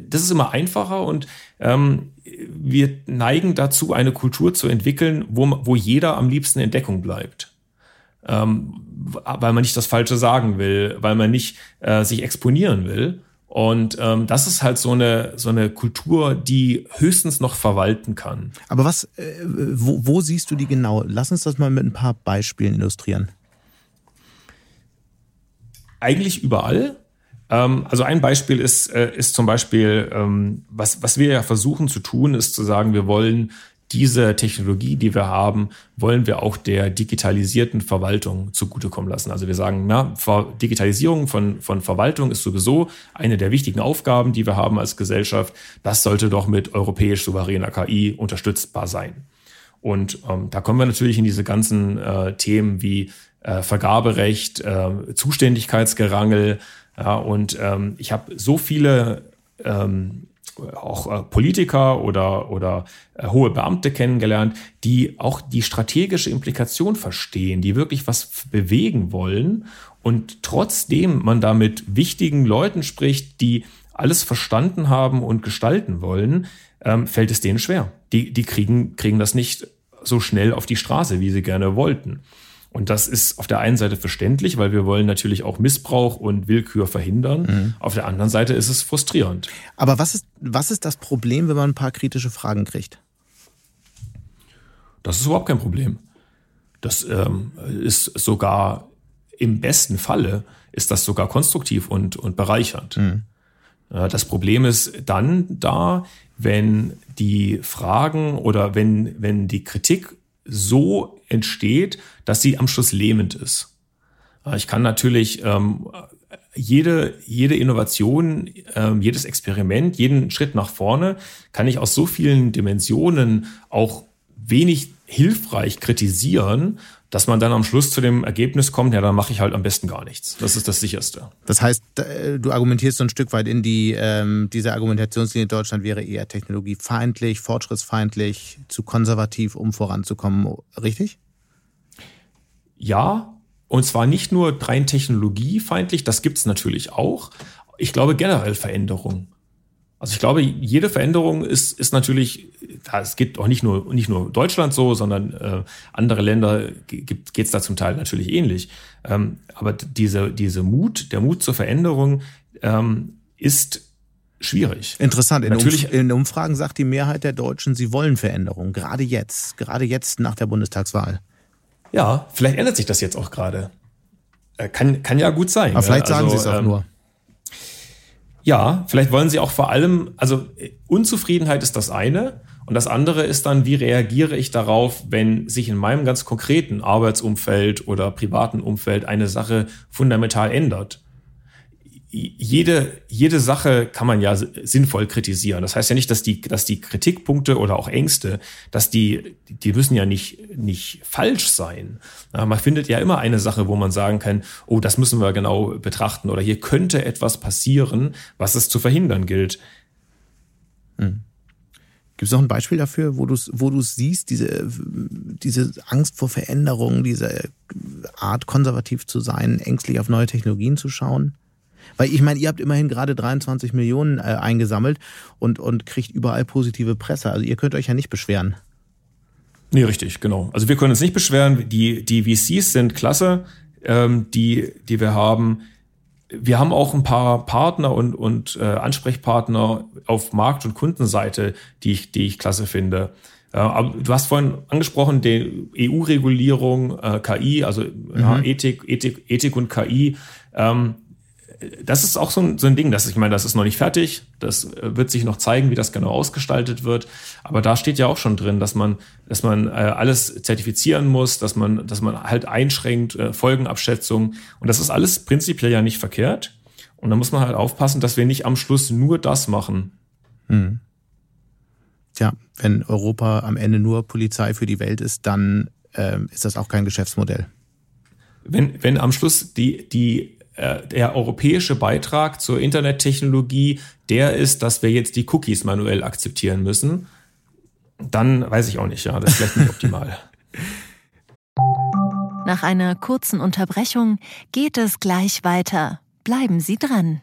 das ist immer einfacher und ähm, wir neigen dazu, eine Kultur zu entwickeln, wo, wo jeder am liebsten in Deckung bleibt. Ähm, weil man nicht das Falsche sagen will, weil man nicht äh, sich exponieren will. Und ähm, das ist halt so eine, so eine Kultur, die höchstens noch verwalten kann. Aber was, äh, wo, wo siehst du die genau? Lass uns das mal mit ein paar Beispielen illustrieren. Eigentlich überall. Ähm, also ein Beispiel ist, äh, ist zum Beispiel, ähm, was, was wir ja versuchen zu tun, ist zu sagen, wir wollen diese Technologie, die wir haben, wollen wir auch der digitalisierten Verwaltung zugutekommen lassen. Also wir sagen, na, Digitalisierung von, von Verwaltung ist sowieso eine der wichtigen Aufgaben, die wir haben als Gesellschaft. Das sollte doch mit europäisch souveräner KI unterstützbar sein. Und ähm, da kommen wir natürlich in diese ganzen äh, Themen wie äh, Vergaberecht, äh, Zuständigkeitsgerangel. Ja, und ähm, ich habe so viele ähm, auch äh, Politiker oder, oder äh, hohe Beamte kennengelernt, die auch die strategische Implikation verstehen, die wirklich was bewegen wollen und trotzdem man da mit wichtigen Leuten spricht, die alles verstanden haben und gestalten wollen, ähm, fällt es denen schwer. Die, die kriegen, kriegen das nicht so schnell auf die Straße, wie sie gerne wollten. Und das ist auf der einen Seite verständlich, weil wir wollen natürlich auch Missbrauch und Willkür verhindern. Mhm. Auf der anderen Seite ist es frustrierend. Aber was ist, was ist das Problem, wenn man ein paar kritische Fragen kriegt? Das ist überhaupt kein Problem. Das ähm, ist sogar im besten Falle ist das sogar konstruktiv und, und bereichernd. Mhm. Das Problem ist dann da, wenn die Fragen oder wenn, wenn die Kritik so entsteht, dass sie am Schluss lähmend ist. Ich kann natürlich ähm, jede, jede Innovation, ähm, jedes Experiment, jeden Schritt nach vorne, kann ich aus so vielen Dimensionen auch wenig hilfreich kritisieren, dass man dann am Schluss zu dem Ergebnis kommt, ja, dann mache ich halt am besten gar nichts. Das ist das sicherste. Das heißt, du argumentierst so ein Stück weit in die, ähm, diese Argumentationslinie Deutschland wäre eher technologiefeindlich, fortschrittsfeindlich, zu konservativ, um voranzukommen, richtig? Ja, und zwar nicht nur rein technologiefeindlich, das gibt's natürlich auch. Ich glaube generell Veränderung. Also ich glaube, jede Veränderung ist, ist natürlich, es geht auch nicht nur, nicht nur Deutschland so, sondern äh, andere Länder geht es da zum Teil natürlich ähnlich. Ähm, aber diese, diese Mut, der Mut zur Veränderung ähm, ist schwierig. Interessant. In, Natürlich, Umf in Umfragen sagt die Mehrheit der Deutschen, sie wollen Veränderung. Gerade jetzt. Gerade jetzt nach der Bundestagswahl. Ja, vielleicht ändert sich das jetzt auch gerade. Äh, kann, kann ja gut sein. Aber vielleicht also, sagen sie es auch ähm, nur. Ja, vielleicht wollen sie auch vor allem, also Unzufriedenheit ist das eine. Und das andere ist dann, wie reagiere ich darauf, wenn sich in meinem ganz konkreten Arbeitsumfeld oder privaten Umfeld eine Sache fundamental ändert jede, jede Sache kann man ja sinnvoll kritisieren. Das heißt ja nicht, dass die, dass die Kritikpunkte oder auch Ängste, dass die, die müssen ja nicht, nicht falsch sein. Man findet ja immer eine Sache, wo man sagen kann, oh, das müssen wir genau betrachten oder hier könnte etwas passieren, was es zu verhindern gilt. Hm. Gibt es noch ein Beispiel dafür, wo du wo du siehst, diese, diese Angst vor Veränderung, diese Art, konservativ zu sein, ängstlich auf neue Technologien zu schauen? Weil ich meine, ihr habt immerhin gerade 23 Millionen äh, eingesammelt und, und kriegt überall positive Presse. Also ihr könnt euch ja nicht beschweren. Nee, richtig, genau. Also wir können uns nicht beschweren. Die, die VCs sind klasse, ähm, die, die wir haben. Wir haben auch ein paar Partner und, und äh, Ansprechpartner auf Markt- und Kundenseite, die ich, die ich klasse finde. Äh, aber du hast vorhin angesprochen, die EU-Regulierung, äh, KI, also mhm. ja, Ethik, Ethik, Ethik und KI. Ähm, das ist auch so ein, so ein Ding, dass ich meine, das ist noch nicht fertig. Das äh, wird sich noch zeigen, wie das genau ausgestaltet wird. Aber da steht ja auch schon drin, dass man, dass man äh, alles zertifizieren muss, dass man, dass man halt einschränkt, äh, Folgenabschätzung. Und das ist alles prinzipiell ja nicht verkehrt. Und da muss man halt aufpassen, dass wir nicht am Schluss nur das machen. Hm. Tja, wenn Europa am Ende nur Polizei für die Welt ist, dann äh, ist das auch kein Geschäftsmodell. Wenn, wenn am Schluss die, die der europäische Beitrag zur Internettechnologie der ist, dass wir jetzt die Cookies manuell akzeptieren müssen, dann weiß ich auch nicht, ja, das ist vielleicht nicht optimal. (laughs) Nach einer kurzen Unterbrechung geht es gleich weiter. Bleiben Sie dran.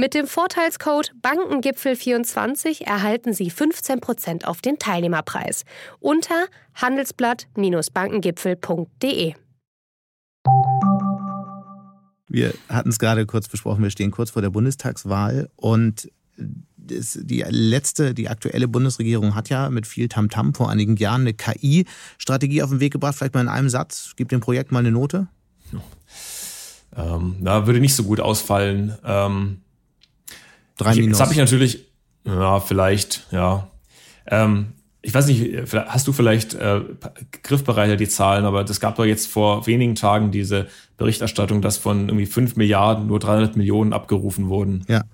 Mit dem Vorteilscode Bankengipfel24 erhalten Sie 15% auf den Teilnehmerpreis unter handelsblatt-bankengipfel.de. Wir hatten es gerade kurz besprochen, wir stehen kurz vor der Bundestagswahl und die letzte, die aktuelle Bundesregierung hat ja mit viel Tamtam -Tam vor einigen Jahren eine KI-Strategie auf den Weg gebracht. Vielleicht mal in einem Satz, gib dem Projekt mal eine Note. Ähm, na, würde nicht so gut ausfallen. Ähm, Drei Minus. Jetzt habe ich natürlich, ja, vielleicht, ja. Ähm, ich weiß nicht, hast du vielleicht äh, griffbereicher die Zahlen, aber es gab doch jetzt vor wenigen Tagen diese Berichterstattung, dass von irgendwie 5 Milliarden nur 300 Millionen abgerufen wurden. Ja.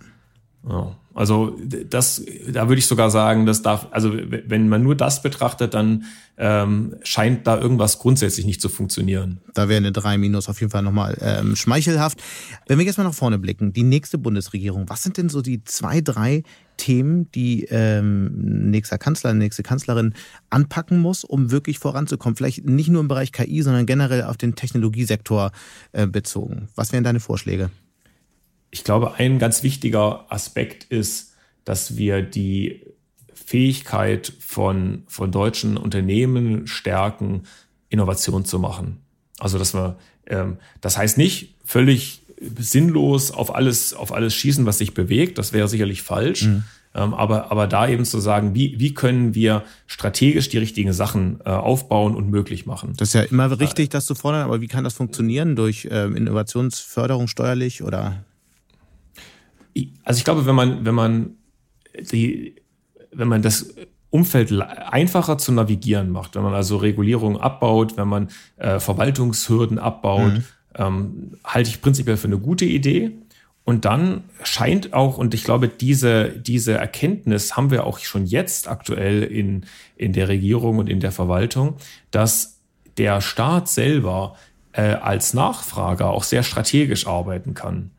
Ja. Also das, da würde ich sogar sagen, das darf, also wenn man nur das betrachtet, dann ähm, scheint da irgendwas grundsätzlich nicht zu funktionieren. Da wäre eine 3 minus auf jeden Fall nochmal ähm, schmeichelhaft. Wenn wir jetzt mal nach vorne blicken, die nächste Bundesregierung, was sind denn so die zwei, drei Themen, die ähm, nächster Kanzler, nächste Kanzlerin anpacken muss, um wirklich voranzukommen? Vielleicht nicht nur im Bereich KI, sondern generell auf den Technologiesektor äh, bezogen. Was wären deine Vorschläge? Ich glaube, ein ganz wichtiger Aspekt ist, dass wir die Fähigkeit von, von deutschen Unternehmen stärken, Innovation zu machen. Also, dass wir, ähm, das heißt nicht völlig sinnlos auf alles, auf alles schießen, was sich bewegt. Das wäre sicherlich falsch. Mhm. Ähm, aber, aber da eben zu sagen, wie, wie können wir strategisch die richtigen Sachen äh, aufbauen und möglich machen. Das ist ja immer richtig, das zu fordern, aber wie kann das funktionieren? Durch ähm, Innovationsförderung steuerlich oder? Also ich glaube, wenn man, wenn man die, wenn man das Umfeld einfacher zu navigieren macht, wenn man also Regulierungen abbaut, wenn man äh, Verwaltungshürden abbaut, mhm. ähm, halte ich prinzipiell für eine gute Idee. Und dann scheint auch, und ich glaube, diese, diese Erkenntnis haben wir auch schon jetzt aktuell in, in der Regierung und in der Verwaltung, dass der Staat selber äh, als Nachfrager auch sehr strategisch arbeiten kann.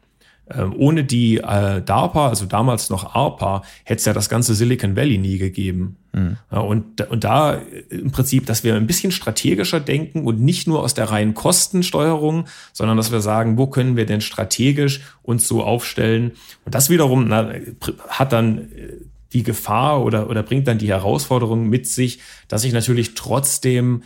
Ähm, ohne die äh, DARPA, also damals noch ARPA, hätte es ja das ganze Silicon Valley nie gegeben. Mhm. Und, und da äh, im Prinzip, dass wir ein bisschen strategischer denken und nicht nur aus der reinen Kostensteuerung, sondern dass wir sagen, wo können wir denn strategisch uns so aufstellen? Und das wiederum na, hat dann äh, die Gefahr oder, oder bringt dann die Herausforderung mit sich, dass ich natürlich trotzdem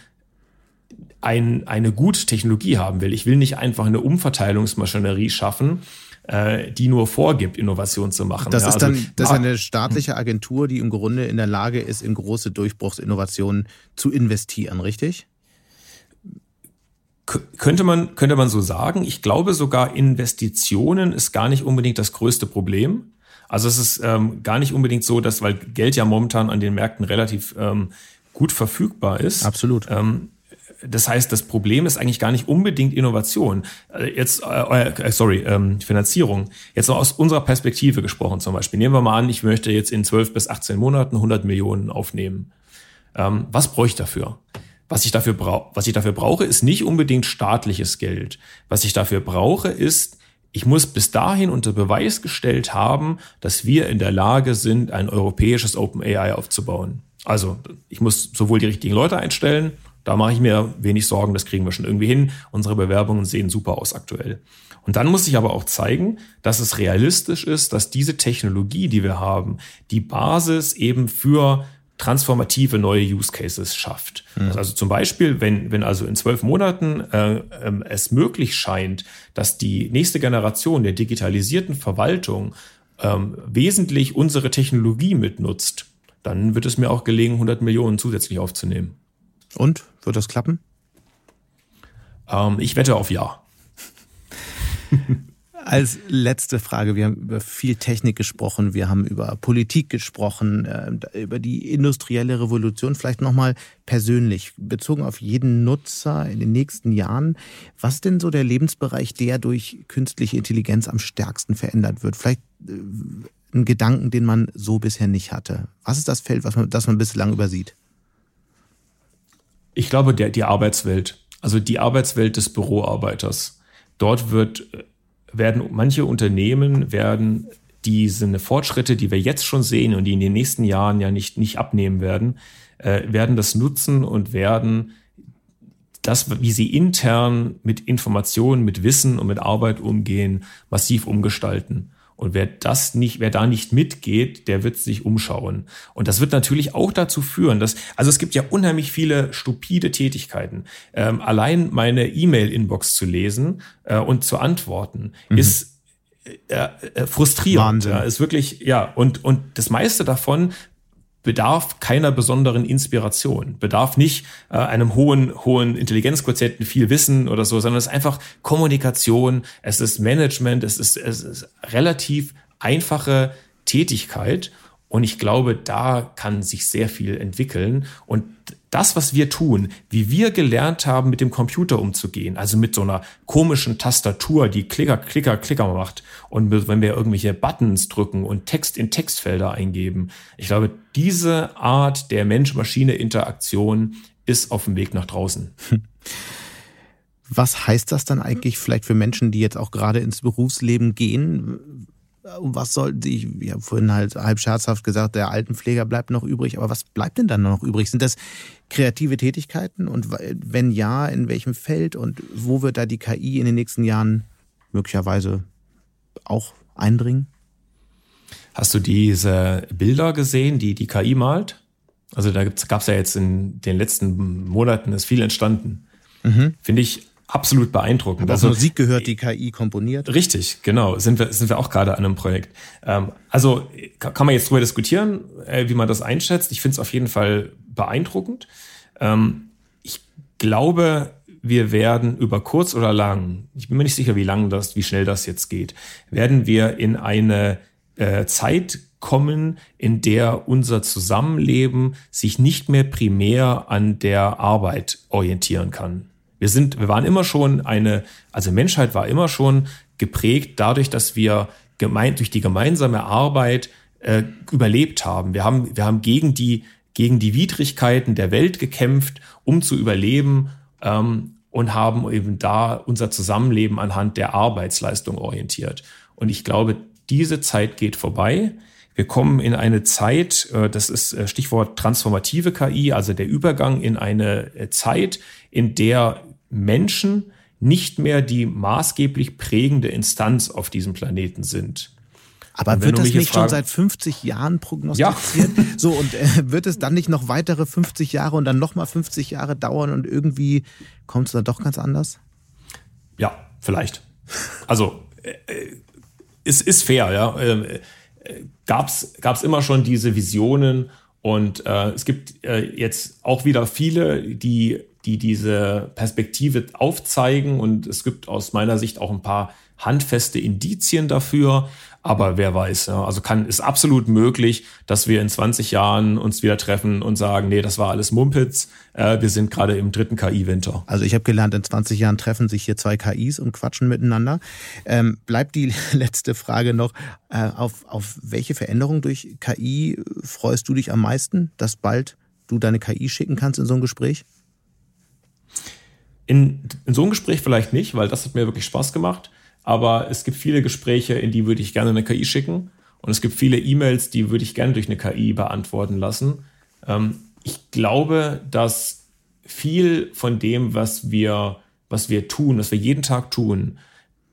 ein, eine gute Technologie haben will. Ich will nicht einfach eine Umverteilungsmaschinerie schaffen, äh, die nur vorgibt, Innovation zu machen. Das ja, ist dann also, das ist eine staatliche Agentur, die im Grunde in der Lage ist, in große Durchbruchsinnovationen zu investieren, richtig? könnte man, könnte man so sagen. Ich glaube sogar, Investitionen ist gar nicht unbedingt das größte Problem. Also es ist ähm, gar nicht unbedingt so, dass, weil Geld ja momentan an den Märkten relativ ähm, gut verfügbar ist. Absolut. Ähm, das heißt, das Problem ist eigentlich gar nicht unbedingt Innovation. Äh, jetzt, äh, äh, sorry, ähm, Finanzierung. Jetzt noch aus unserer Perspektive gesprochen zum Beispiel. Nehmen wir mal an, ich möchte jetzt in 12 bis 18 Monaten 100 Millionen aufnehmen. Ähm, was bräuchte ich dafür? Was ich dafür brauche, was ich dafür brauche, ist nicht unbedingt staatliches Geld. Was ich dafür brauche, ist ich muss bis dahin unter Beweis gestellt haben, dass wir in der Lage sind, ein europäisches Open AI aufzubauen. Also ich muss sowohl die richtigen Leute einstellen da mache ich mir wenig Sorgen, das kriegen wir schon irgendwie hin. Unsere Bewerbungen sehen super aus aktuell. Und dann muss ich aber auch zeigen, dass es realistisch ist, dass diese Technologie, die wir haben, die Basis eben für transformative neue Use Cases schafft. Mhm. Also zum Beispiel, wenn, wenn also in zwölf Monaten äh, äh, es möglich scheint, dass die nächste Generation der digitalisierten Verwaltung ähm, wesentlich unsere Technologie mitnutzt, dann wird es mir auch gelingen, 100 Millionen zusätzlich aufzunehmen. Und wird das klappen? Ähm, ich wette auf Ja. (laughs) Als letzte Frage, wir haben über viel Technik gesprochen, wir haben über Politik gesprochen, äh, über die industrielle Revolution, vielleicht nochmal persönlich, bezogen auf jeden Nutzer in den nächsten Jahren. Was ist denn so der Lebensbereich, der durch künstliche Intelligenz am stärksten verändert wird? Vielleicht äh, ein Gedanken, den man so bisher nicht hatte. Was ist das Feld, was man, das man bislang übersieht? Ich glaube, der, die Arbeitswelt, also die Arbeitswelt des Büroarbeiters. Dort wird, werden manche Unternehmen werden diese Fortschritte, die wir jetzt schon sehen und die in den nächsten Jahren ja nicht, nicht abnehmen werden, äh, werden das nutzen und werden das, wie sie intern mit Informationen, mit Wissen und mit Arbeit umgehen, massiv umgestalten. Und wer das nicht, wer da nicht mitgeht, der wird sich umschauen. Und das wird natürlich auch dazu führen, dass, also es gibt ja unheimlich viele stupide Tätigkeiten. Ähm, allein meine E-Mail-Inbox zu lesen äh, und zu antworten, mhm. ist äh, äh, frustrierend. Wahnsinn. Ja, ist wirklich, ja, und, und das meiste davon bedarf keiner besonderen Inspiration, bedarf nicht äh, einem hohen, hohen Intelligenzquotienten, viel Wissen oder so, sondern es ist einfach Kommunikation, es ist Management, es ist, es ist relativ einfache Tätigkeit. Und ich glaube, da kann sich sehr viel entwickeln. Und das, was wir tun, wie wir gelernt haben, mit dem Computer umzugehen, also mit so einer komischen Tastatur, die Klicker, Klicker, Klicker macht und wenn wir irgendwelche Buttons drücken und Text in Textfelder eingeben, ich glaube, diese Art der Mensch-Maschine-Interaktion ist auf dem Weg nach draußen. Was heißt das dann eigentlich vielleicht für Menschen, die jetzt auch gerade ins Berufsleben gehen? Was sollten sie, ich habe vorhin halt halb scherzhaft gesagt, der Altenpfleger bleibt noch übrig, aber was bleibt denn dann noch übrig? Sind das kreative Tätigkeiten und wenn ja, in welchem Feld und wo wird da die KI in den nächsten Jahren möglicherweise auch eindringen? Hast du diese Bilder gesehen, die die KI malt? Also da gab es ja jetzt in den letzten Monaten ist viel entstanden. Mhm. Finde ich absolut beeindruckend. Also Musik gehört, die KI komponiert. Richtig, genau. Sind wir, sind wir auch gerade an einem Projekt. Ähm, also kann man jetzt drüber diskutieren, äh, wie man das einschätzt. Ich finde es auf jeden Fall beeindruckend. Ähm, ich glaube, wir werden über kurz oder lang, ich bin mir nicht sicher, wie lang das, wie schnell das jetzt geht, werden wir in eine äh, Zeit kommen, in der unser Zusammenleben sich nicht mehr primär an der Arbeit orientieren kann. Wir sind, wir waren immer schon eine, also Menschheit war immer schon geprägt dadurch, dass wir gemeint, durch die gemeinsame Arbeit äh, überlebt haben. Wir haben, wir haben gegen die, gegen die Widrigkeiten der Welt gekämpft, um zu überleben ähm, und haben eben da unser Zusammenleben anhand der Arbeitsleistung orientiert. Und ich glaube, diese Zeit geht vorbei. Wir kommen in eine Zeit, äh, das ist äh, Stichwort transformative KI, also der Übergang in eine äh, Zeit, in der Menschen nicht mehr die maßgeblich prägende Instanz auf diesem Planeten sind. Aber wird das nicht schon seit 50 Jahren prognostiziert? Ja. (laughs) so, und äh, wird es dann nicht noch weitere 50 Jahre und dann nochmal 50 Jahre dauern und irgendwie kommt es dann doch ganz anders? Ja, vielleicht. Also, äh, es ist fair, ja. Äh, gab's, gab's immer schon diese Visionen und äh, es gibt äh, jetzt auch wieder viele, die die diese Perspektive aufzeigen. Und es gibt aus meiner Sicht auch ein paar handfeste Indizien dafür. Aber wer weiß, also kann, ist absolut möglich, dass wir in 20 Jahren uns wieder treffen und sagen, nee, das war alles Mumpitz. Äh, wir sind gerade im dritten KI-Winter. Also ich habe gelernt, in 20 Jahren treffen sich hier zwei KIs und quatschen miteinander. Ähm, bleibt die (laughs) letzte Frage noch, äh, auf, auf welche Veränderung durch KI freust du dich am meisten, dass bald du deine KI schicken kannst in so ein Gespräch? In, in so einem Gespräch vielleicht nicht, weil das hat mir wirklich Spaß gemacht. Aber es gibt viele Gespräche, in die würde ich gerne eine KI schicken. Und es gibt viele E-Mails, die würde ich gerne durch eine KI beantworten lassen. Ähm, ich glaube, dass viel von dem, was wir, was wir tun, was wir jeden Tag tun,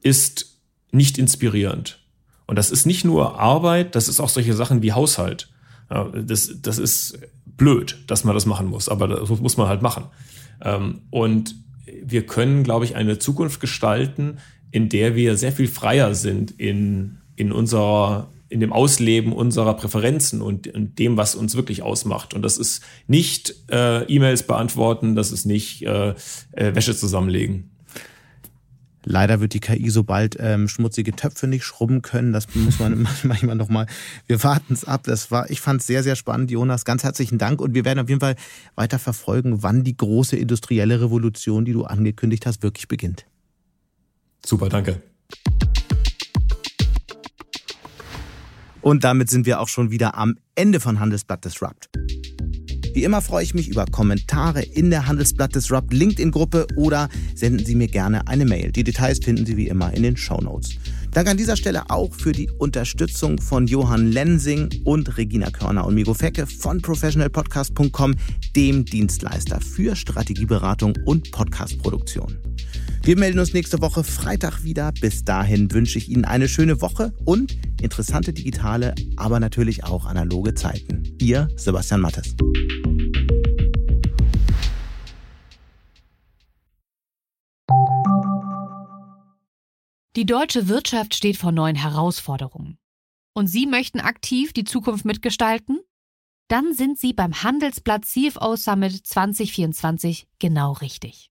ist nicht inspirierend. Und das ist nicht nur Arbeit, das ist auch solche Sachen wie Haushalt. Das, das ist blöd, dass man das machen muss, aber das muss man halt machen. Ähm, und wir können, glaube ich, eine Zukunft gestalten, in der wir sehr viel freier sind in, in unserer in dem Ausleben unserer Präferenzen und, dem, was uns wirklich ausmacht. Und das ist nicht äh, E-Mails beantworten, das ist nicht äh, äh, Wäsche zusammenlegen. Leider wird die KI sobald ähm, schmutzige Töpfe nicht schrubben können. Das muss man (laughs) manchmal noch mal. Wir warten es ab. Das war, ich fand es sehr, sehr spannend, Jonas. Ganz herzlichen Dank. Und wir werden auf jeden Fall weiter verfolgen, wann die große industrielle Revolution, die du angekündigt hast, wirklich beginnt. Super, danke. Und damit sind wir auch schon wieder am Ende von Handelsblatt Disrupt. Wie immer freue ich mich über Kommentare in der Handelsblatt Disrupt LinkedIn-Gruppe oder senden Sie mir gerne eine Mail. Die Details finden Sie wie immer in den Show Notes. Danke an dieser Stelle auch für die Unterstützung von Johann Lensing und Regina Körner und Migo Fecke von professionalpodcast.com, dem Dienstleister für Strategieberatung und Podcastproduktion. Wir melden uns nächste Woche Freitag wieder. Bis dahin wünsche ich Ihnen eine schöne Woche und interessante digitale, aber natürlich auch analoge Zeiten. Ihr Sebastian Mattes. Die deutsche Wirtschaft steht vor neuen Herausforderungen. Und Sie möchten aktiv die Zukunft mitgestalten? Dann sind Sie beim Handelsblatt CFO Summit 2024 genau richtig.